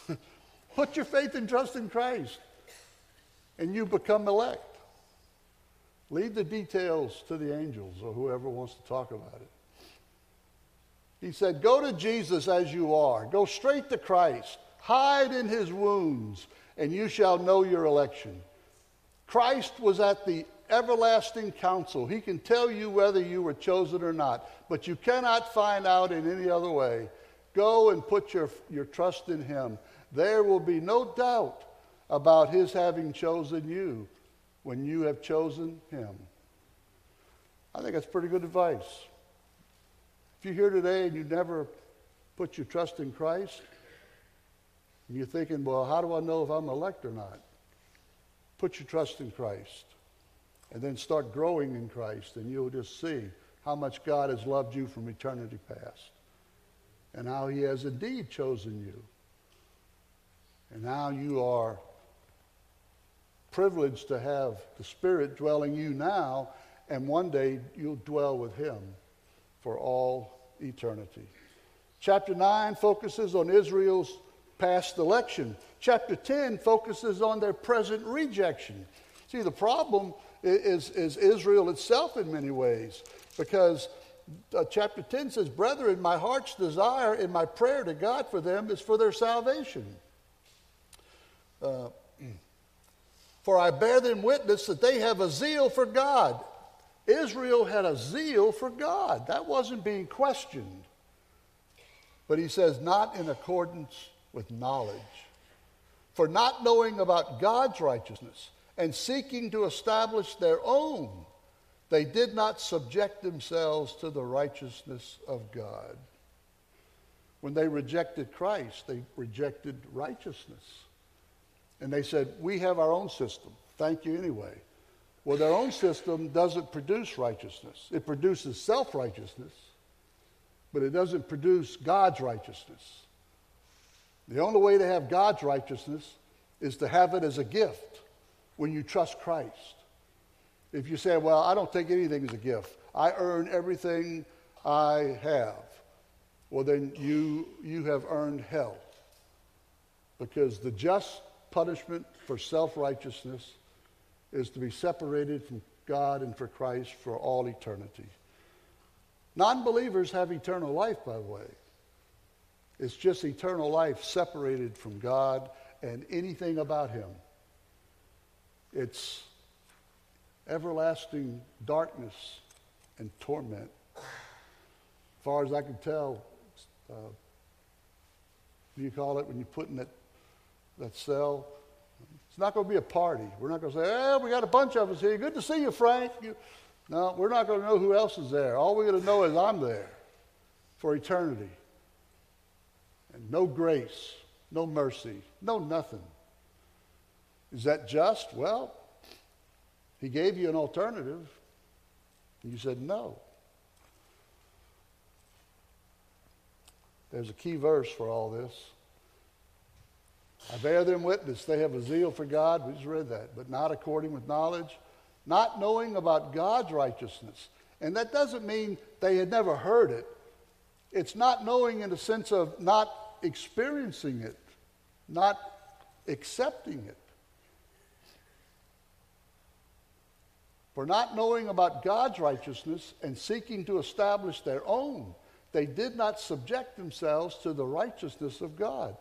Put your faith and trust in Christ, and you become elect. Leave the details to the angels or whoever wants to talk about it. He said, Go to Jesus as you are, go straight to Christ, hide in his wounds, and you shall know your election. Christ was at the everlasting council. He can tell you whether you were chosen or not, but you cannot find out in any other way. Go and put your, your trust in Him. There will be no doubt about His having chosen you when you have chosen Him. I think that's pretty good advice. If you're here today and you never put your trust in Christ, and you're thinking, well, how do I know if I'm elect or not? Put your trust in Christ and then start growing in Christ, and you'll just see how much God has loved you from eternity past and how He has indeed chosen you. And now you are privileged to have the Spirit dwelling you now, and one day you'll dwell with Him for all eternity. Chapter 9 focuses on Israel's past election. Chapter 10 focuses on their present rejection. See, the problem is, is Israel itself in many ways, because uh, chapter 10 says, Brethren, my heart's desire and my prayer to God for them is for their salvation. Uh, for I bear them witness that they have a zeal for God. Israel had a zeal for God. That wasn't being questioned. But he says, not in accordance with knowledge. For not knowing about God's righteousness and seeking to establish their own, they did not subject themselves to the righteousness of God. When they rejected Christ, they rejected righteousness. And they said, We have our own system. Thank you anyway. Well, their own system doesn't produce righteousness, it produces self righteousness, but it doesn't produce God's righteousness. The only way to have God's righteousness is to have it as a gift when you trust Christ. If you say, Well, I don't take anything as a gift, I earn everything I have, well, then you, you have earned hell. Because the just punishment for self righteousness is to be separated from God and for Christ for all eternity. Non believers have eternal life, by the way. It's just eternal life separated from God and anything about Him. It's everlasting darkness and torment. As far as I can tell, uh, do you call it when you put in that, that cell? It's not going to be a party. We're not going to say, "Hey, we got a bunch of us here. Good to see you, Frank." You, no, we're not going to know who else is there. All we're going to know is I'm there for eternity. And no grace, no mercy, no nothing. Is that just? Well, he gave you an alternative. And you said no. There's a key verse for all this. I bear them witness. They have a zeal for God. We just read that. But not according with knowledge, not knowing about God's righteousness. And that doesn't mean they had never heard it. It's not knowing in the sense of not experiencing it, not accepting it. For not knowing about God's righteousness and seeking to establish their own, they did not subject themselves to the righteousness of God.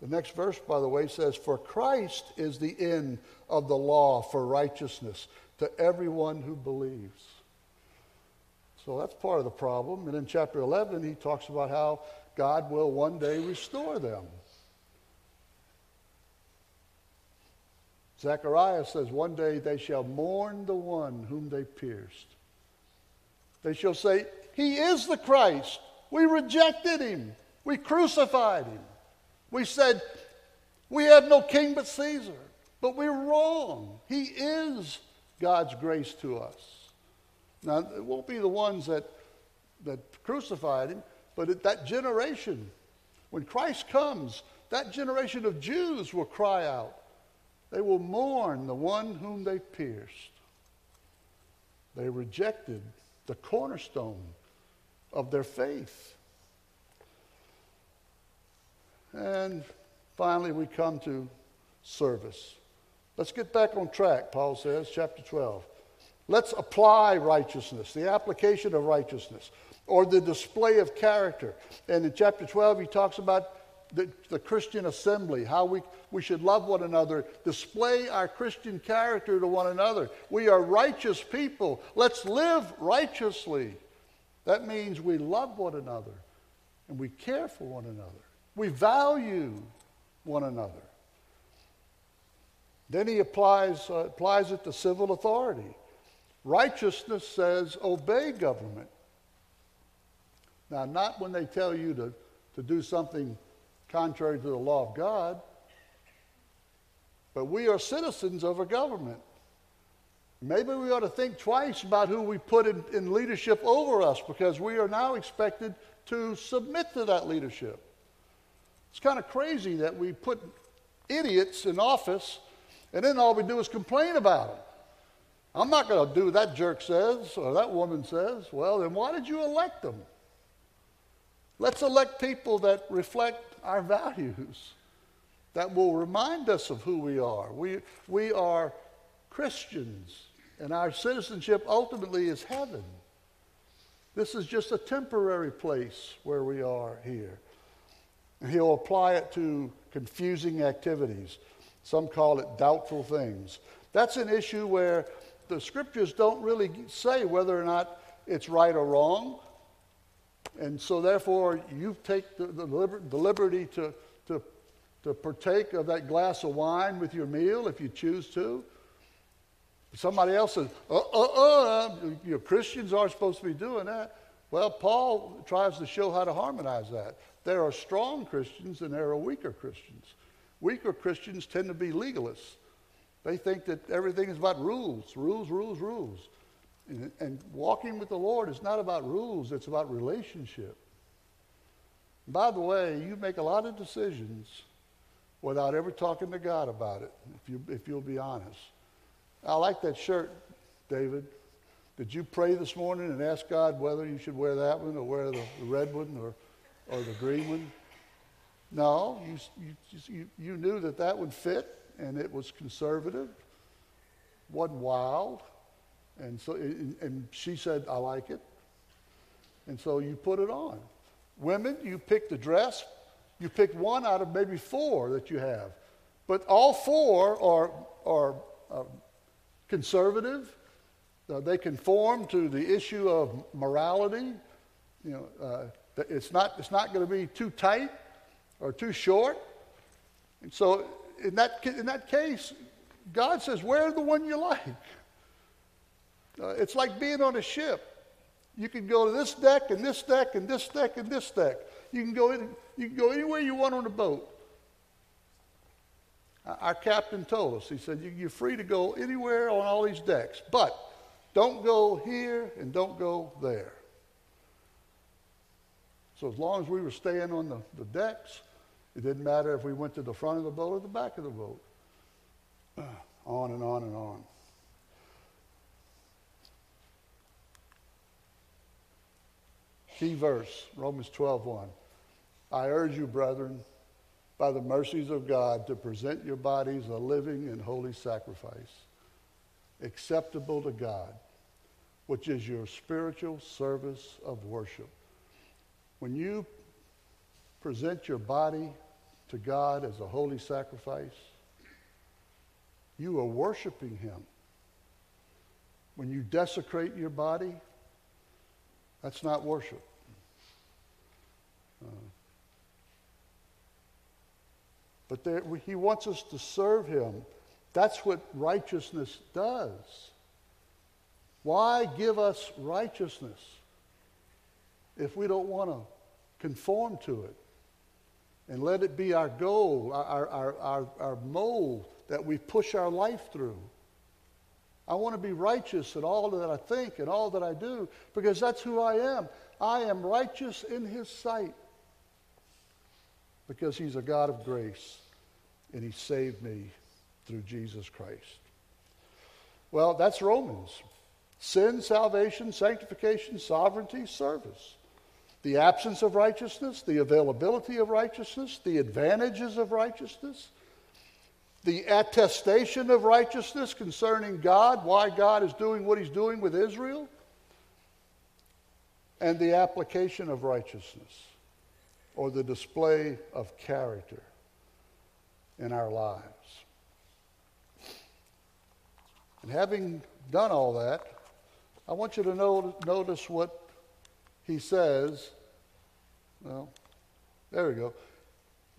The next verse, by the way, says, For Christ is the end of the law for righteousness to everyone who believes. So that's part of the problem. And in chapter 11, he talks about how God will one day restore them. Zechariah says, One day they shall mourn the one whom they pierced. They shall say, He is the Christ. We rejected him. We crucified him. We said, We have no king but Caesar. But we're wrong. He is God's grace to us. Now, it won't be the ones that, that crucified him, but at that generation, when Christ comes, that generation of Jews will cry out. They will mourn the one whom they pierced. They rejected the cornerstone of their faith. And finally, we come to service. Let's get back on track, Paul says, chapter 12. Let's apply righteousness, the application of righteousness, or the display of character. And in chapter 12, he talks about the, the, Christian assembly, how we, we should love one another, display our Christian character to one another. We are righteous people. Let's live righteously. That means we love one another and we care for one another. We value one another. Then he applies, uh, applies it to civil authority. Righteousness says obey government. Now, not when they tell you to, to do something contrary to the law of God, but we are citizens of a government. Maybe we ought to think twice about who we put in, in leadership over us because we are now expected to submit to that leadership. It's kind of crazy that we put idiots in office and then all we do is complain about them. I'm not going to do what that jerk says or that woman says. Well, then why did you elect them? Let's elect people that reflect our values, that will remind us of who we are. We, we are Christians, and our citizenship ultimately is heaven. This is just a temporary place where we are here. And he'll apply it to confusing activities. Some call it doubtful things. That's an issue where the scriptures don't really say whether or not it's right or wrong. And so, therefore, you take the, the, the liberty to, to, to partake of that glass of wine with your meal if you choose to. Somebody else says, uh, uh, uh, you Christians aren't supposed to be doing that. Well, Paul tries to show how to harmonize that. There are strong Christians and there are weaker Christians. Weaker Christians tend to be legalists. They think that everything is about rules, rules, rules, rules. And, and walking with the Lord is not about rules, it's about relationship. By the way, you make a lot of decisions without ever talking to God about it, if, you, if you'll be honest. I like that shirt, David. Did you pray this morning and ask God whether you should wear that one or wear the, red one or, or the green one? No, you, you, you knew that that one fit and it was conservative, wasn't wild. And, so, and she said, I like it. And so you put it on. Women, you pick the dress. You pick one out of maybe four that you have. But all four are, are uh, conservative. Uh, they conform to the issue of morality. You know, uh, it's not, it's not going to be too tight or too short. And so in that, in that case, God says, wear the one you like. Uh, it's like being on a ship. You can go to this deck and this deck and this deck and this deck. You can go, in, you can go anywhere you want on a boat. Our captain told us, he said, You're free to go anywhere on all these decks, but don't go here and don't go there. So as long as we were staying on the, the decks, it didn't matter if we went to the front of the boat or the back of the boat. On and on and on. Key verse, Romans 12:1. I urge you, brethren, by the mercies of God, to present your bodies a living and holy sacrifice, acceptable to God, which is your spiritual service of worship. When you present your body to God as a holy sacrifice, you are worshiping Him. When you desecrate your body, that's not worship. Uh, but there, He wants us to serve Him. That's what righteousness does. Why give us righteousness if we don't want to conform to it? And let it be our goal, our, our, our, our mold that we push our life through. I want to be righteous in all that I think and all that I do because that's who I am. I am righteous in His sight because He's a God of grace and He saved me through Jesus Christ. Well, that's Romans. Sin, salvation, sanctification, sovereignty, service the absence of righteousness, the availability of righteousness, the advantages of righteousness, the attestation of righteousness concerning God, why God is doing what he's doing with Israel, and the application of righteousness or the display of character in our lives. And having done all that, I want you to know, notice what he says well, there we go.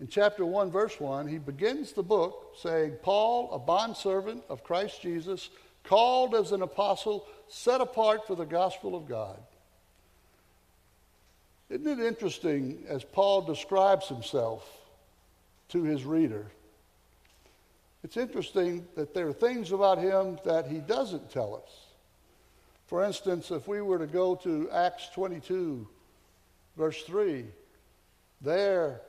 In chapter 1, verse 1, he begins the book saying, Paul, a bondservant of Christ Jesus, called as an apostle, set apart for the gospel of God. Isn't it interesting as Paul describes himself to his reader? It's interesting that there are things about him that he doesn't tell us. For instance, if we were to go to Acts 22, verse 3, there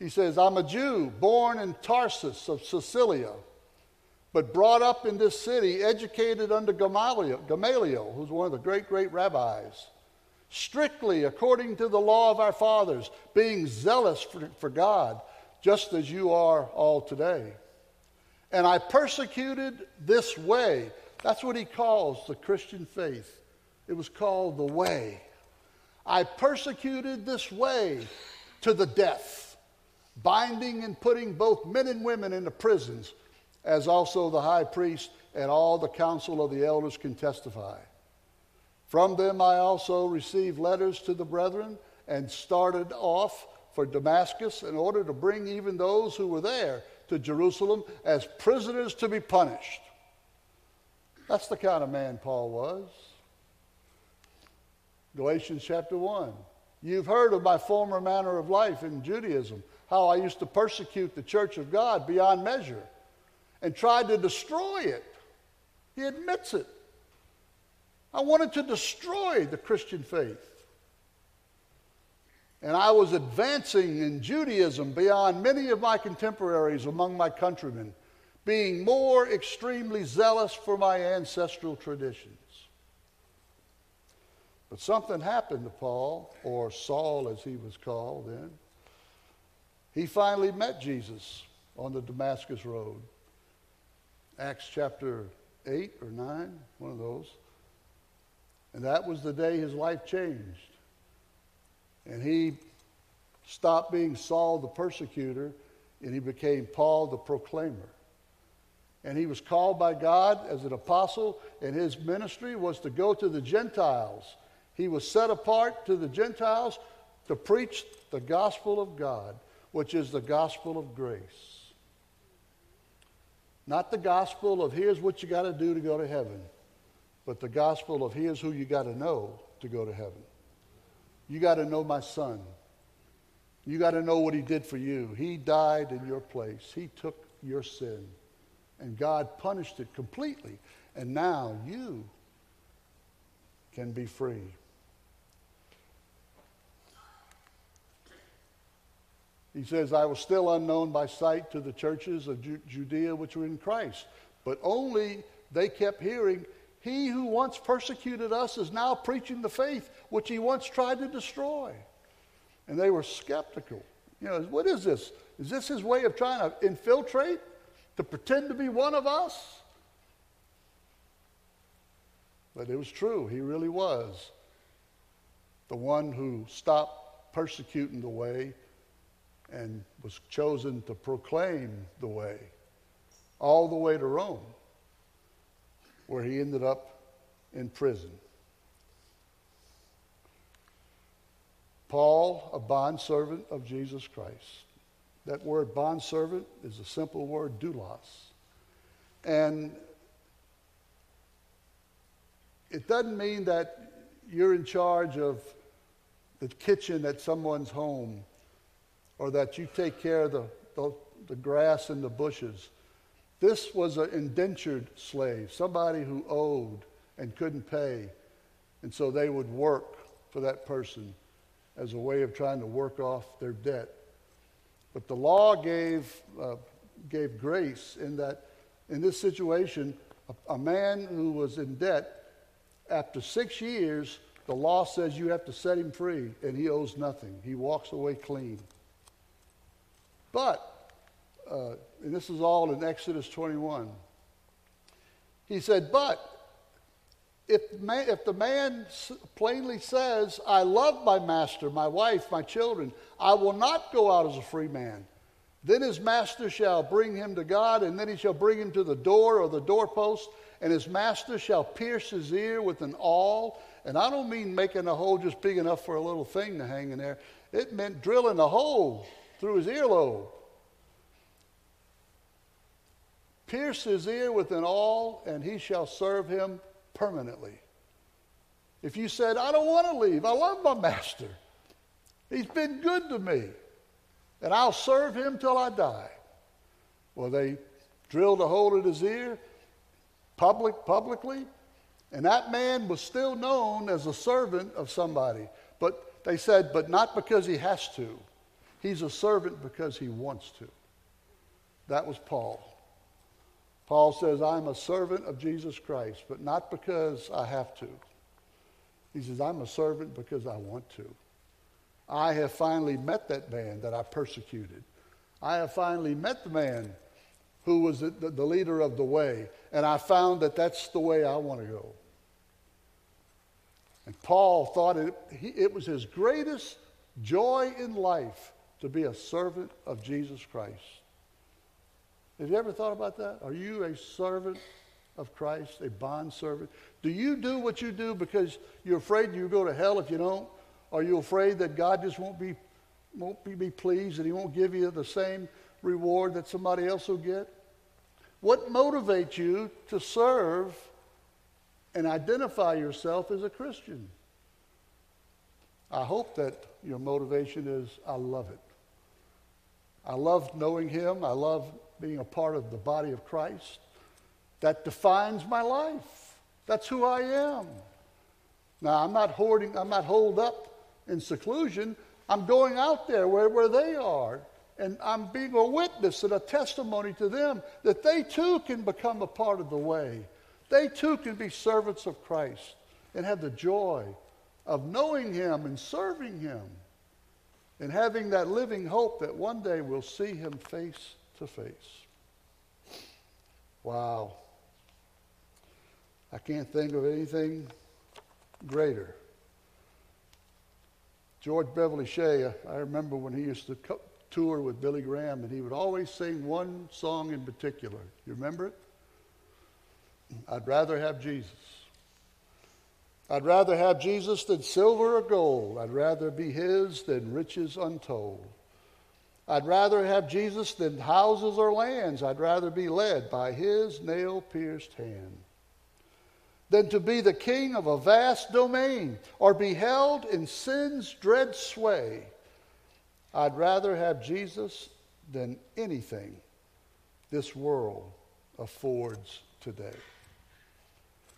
he says, I'm a Jew born in Tarsus of Cilicia, but brought up in this city, educated under Gamaliel, Gamaliel, who's one of the great, great rabbis, strictly according to the law of our fathers, being zealous for, for God, just as you are all today. And I persecuted this way. That's what he calls the Christian faith. It was called the way. I persecuted this way to the death, binding and putting both men and women into prisons, as also the high priest and all the council of the elders can testify. From them I also received letters to the brethren and started off for Damascus in order to bring even those who were there to Jerusalem as prisoners to be punished. That's the kind of man Paul was. Galatians chapter 1. You've heard of my former manner of life in Judaism, how I used to persecute the church of God beyond measure and tried to destroy it. He admits it. I wanted to destroy the Christian faith. And I was advancing in Judaism beyond many of my contemporaries among my countrymen, being more extremely zealous for my ancestral traditions. But something happened to Paul, or Saul as he was called then. He finally met Jesus on the Damascus Road. Acts chapter 8 or 9, one of those. And that was the day his life changed. And he stopped being Saul the persecutor and he became Paul the proclaimer. And he was called by God as an apostle, and his ministry was to go to the Gentiles. He was set apart to the Gentiles to preach the gospel of God, which is the gospel of grace. Not the gospel of here's what you got to do to go to heaven, but the gospel of here's who you got to know to go to heaven. You got to know my son. You got to know what he did for you. He died in your place, he took your sin, and God punished it completely. And now you can be free. He says, I was still unknown by sight to the churches of Judea which were in Christ, but only they kept hearing he who once persecuted us is now preaching the faith which he once tried to destroy. And they were skeptical. You know, what is this? Is this his way of trying to infiltrate, to pretend to be one of us? But it was true. He really was the one who stopped persecuting the way and was chosen to proclaim the way all the way to Rome where he ended up in prison. Paul, a bondservant of Jesus Christ. That word bondservant is a simple word, doulos. And it doesn't mean that you're in charge of the kitchen at someone's home or that you take care of the, the, the grass and the bushes. This was an indentured slave, somebody who owed and couldn't pay. And so they would work for that person as a way of trying to work off their debt. But the law gave, uh, gave grace in that, in this situation, a, a man who was in debt, after six years, the law says you have to set him free, and he owes nothing. He walks away clean. But uh, and this is all in Exodus 21. He said, But if, man, if the man plainly says, I love my master, my wife, my children, I will not go out as a free man. Then his master shall bring him to God, and then he shall bring him to the door or the doorpost, and his master shall pierce his ear with an awl. And I don't mean making a hole just big enough for a little thing to hang in there. It meant drilling a hole through his earlobe Pierce his ear with an awl, and he shall serve him permanently. If you said, I don't want to leave, I love my master, He's been good to me, and I'll serve him till I die. Well, they drilled a hole in his ear, public, publicly, and that man was still known as a servant of somebody. But they said, but not because he has to. He's a servant because he wants to. That was Paul. Paul says, I'm a servant of Jesus Christ, but not because I have to. He says, I'm a servant because I want to. I have finally met that man that I persecuted. I have finally met the man who was the, leader of the way, and I found that that's the way I want to go. And Paul thought it, it was his greatest joy in life to be a servant of Jesus Christ. Have you ever thought about that? Are you a servant of Christ, a bond servant? Do you do what you do because you're afraid you'll go to hell if you don't? Are you afraid that God just won't be, won't be, be pleased and He won't give you the same reward that somebody else will get? What motivates you to serve and identify yourself as a Christian? I hope that your motivation is I love it. I love knowing Him. I love being a part of the body of Christ. That defines my life. That's who I am. Now, I'm not hoarding, I'm not holed up in seclusion. I'm going out there where, where they are. And I'm being a witness and a testimony to them that they too can become a part of the way. They too can be servants of Christ and have the joy of knowing Him and serving Him and having that living hope that one day we'll see Him face to face. Wow. I can't think of anything greater. George Beverly Shea, I remember when he used to tour with Billy Graham, and he would always sing one song in particular. You remember it? I'd rather have Jesus. I'd rather have Jesus than silver or gold. I'd rather be his than riches untold. I'd rather have Jesus than houses or lands. I'd rather be led by his nail pierced hand than to be the king of a vast domain or be held in sin's dread sway. I'd rather have Jesus than anything this world affords today.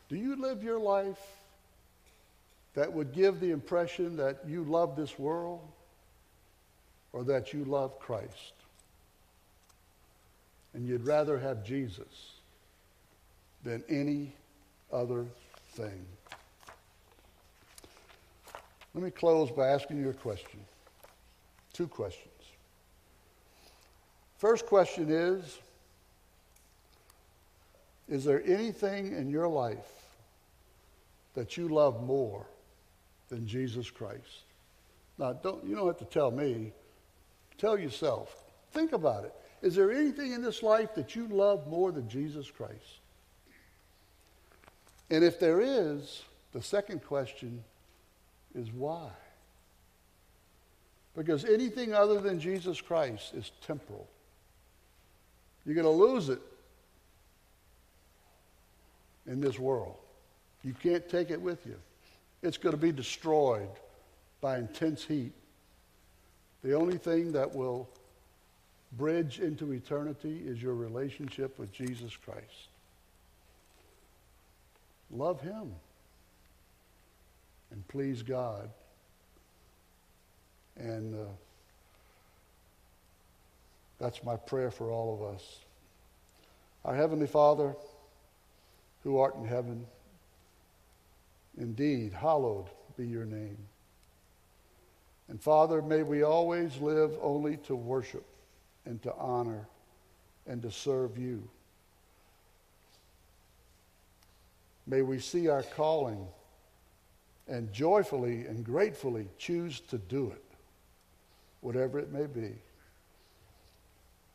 Do you live your life that would give the impression that you love this world or that you love Christ? And you'd rather have Jesus than any other thing. Let me close by asking you a question. Two questions. First question is Is there anything in your life that you love more than Jesus Christ? Now, don't, you don't have to tell me. Tell yourself. Think about it. Is there anything in this life that you love more than Jesus Christ? And if there is, the second question is why? Because anything other than Jesus Christ is temporal. You're going to lose it in this world. You can't take it with you. It's going to be destroyed by intense heat. The only thing that will bridge into eternity is your relationship with Jesus Christ. Love Him and please God. And uh, that's my prayer for all of us. Our Heavenly Father, who art in heaven, indeed, hallowed be your name. And Father, may we always live only to worship and to honor and to serve you. May we see our calling and joyfully and gratefully choose to do it, whatever it may be.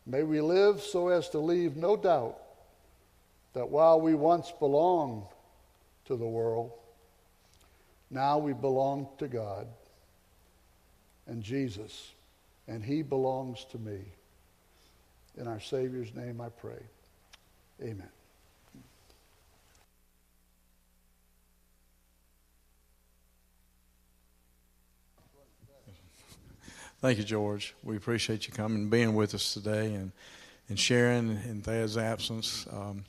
May we live so as to leave no doubt that while we once belonged to the world, now we belong to God and Jesus, and He belongs to me. In our Savior's name I pray. Amen. Thank you, George. We appreciate you coming and being with us today and, and sharing in Thad's absence. Um,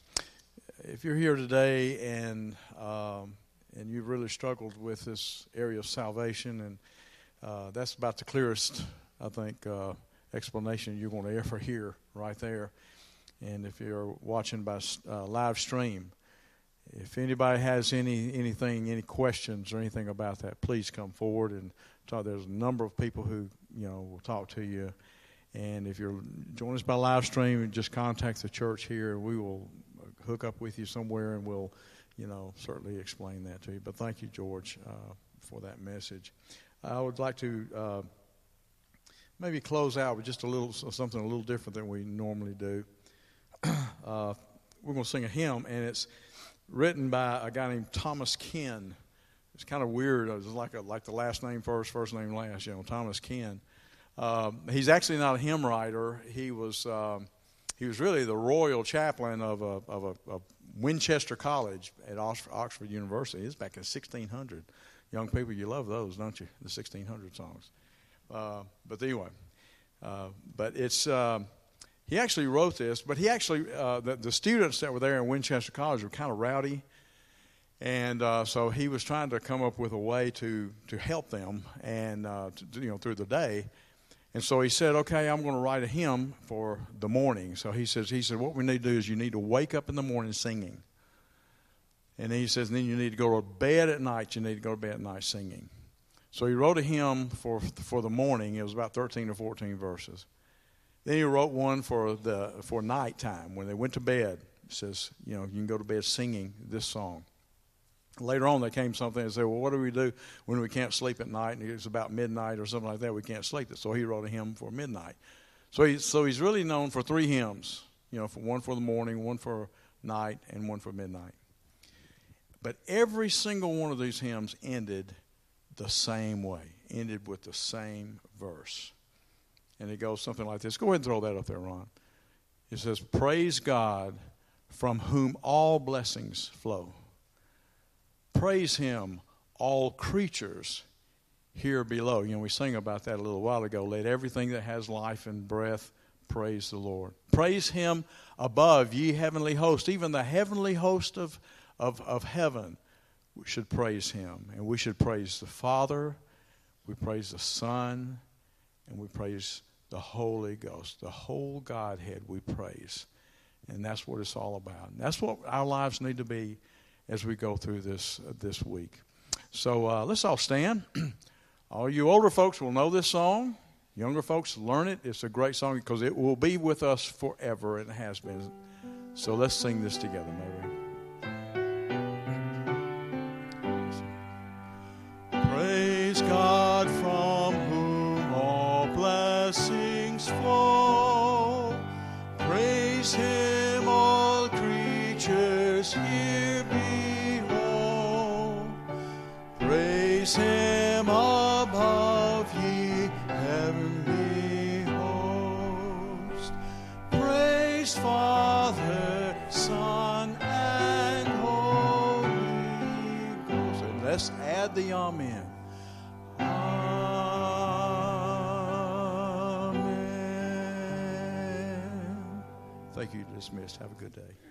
if you're here today and um, and you've really struggled with this area of salvation, and uh, that's about the clearest, I think, uh, explanation you're going to ever hear right there. And if you're watching by uh, live stream, if anybody has any anything, any questions or anything about that, please come forward and talk. There's a number of people who you know will talk to you. And if you're joining us by live stream, just contact the church here, and we will hook up with you somewhere, and we'll, you know, certainly explain that to you. But thank you, George, uh, for that message. I would like to uh, maybe close out with just a little something a little different than we normally do. Uh, we're going to sing a hymn, and it's written by a guy named Thomas Ken. It's kind of weird. It's like a, like the last name first, first name last. You know, Thomas Ken. Um, he's actually not a hymn writer. He was um, he was really the royal chaplain of a of a, a Winchester College at Oxford University. It's back in 1600. Young people, you love those, don't you? The 1600 songs. Uh, but anyway, uh, but it's. Um, he actually wrote this, but he actually, uh, the, the, students that were there in Winchester College were kind of rowdy. And uh, so he was trying to come up with a way to, to help them and, uh, to, you know, through the day. And so he said, okay, I'm going to write a hymn for the morning. So he says, he said, what we need to do is you need to wake up in the morning singing. And he says, and then you need to go to bed at night. You need to go to bed at night singing. So he wrote a hymn for, for the morning. It was about 13 or 14 verses. Then he wrote one for the for nighttime when they went to bed. He says, you know, you can go to bed singing this song. Later on, there came something and said, well, what do we do when we can't sleep at night? And it's about midnight or something like that. We can't sleep. So he wrote a hymn for midnight. So he, so he's really known for three hymns. You know, for one for the morning, one for night, and one for midnight. But every single one of these hymns ended the same way, ended with the same verse. And it goes something like this. Go ahead and throw that up there, Ron. It says, Praise God from whom all blessings flow. Praise Him, all creatures here below. You know, we sang about that a little while ago. Let everything that has life and breath praise the Lord. Praise Him above, ye heavenly host. Even the heavenly host of, of, of heaven we should praise Him. And we should praise the Father, we praise the Son, and we praise the Holy Ghost, the whole Godhead we praise. And that's what it's all about. And that's what our lives need to be as we go through this uh, this week. So uh, let's all stand. all you older folks will know this song. Younger folks learn it. It's a great song because it will be with us forever. It has been. So let's sing this together, maybe. Praise God from whom all blessings flow. Praise Him, Praise Him above, ye heavenly host. Praise Father, Son, and Holy Ghost. And let's add the Amen. Thank you. Dismissed. Have a good day.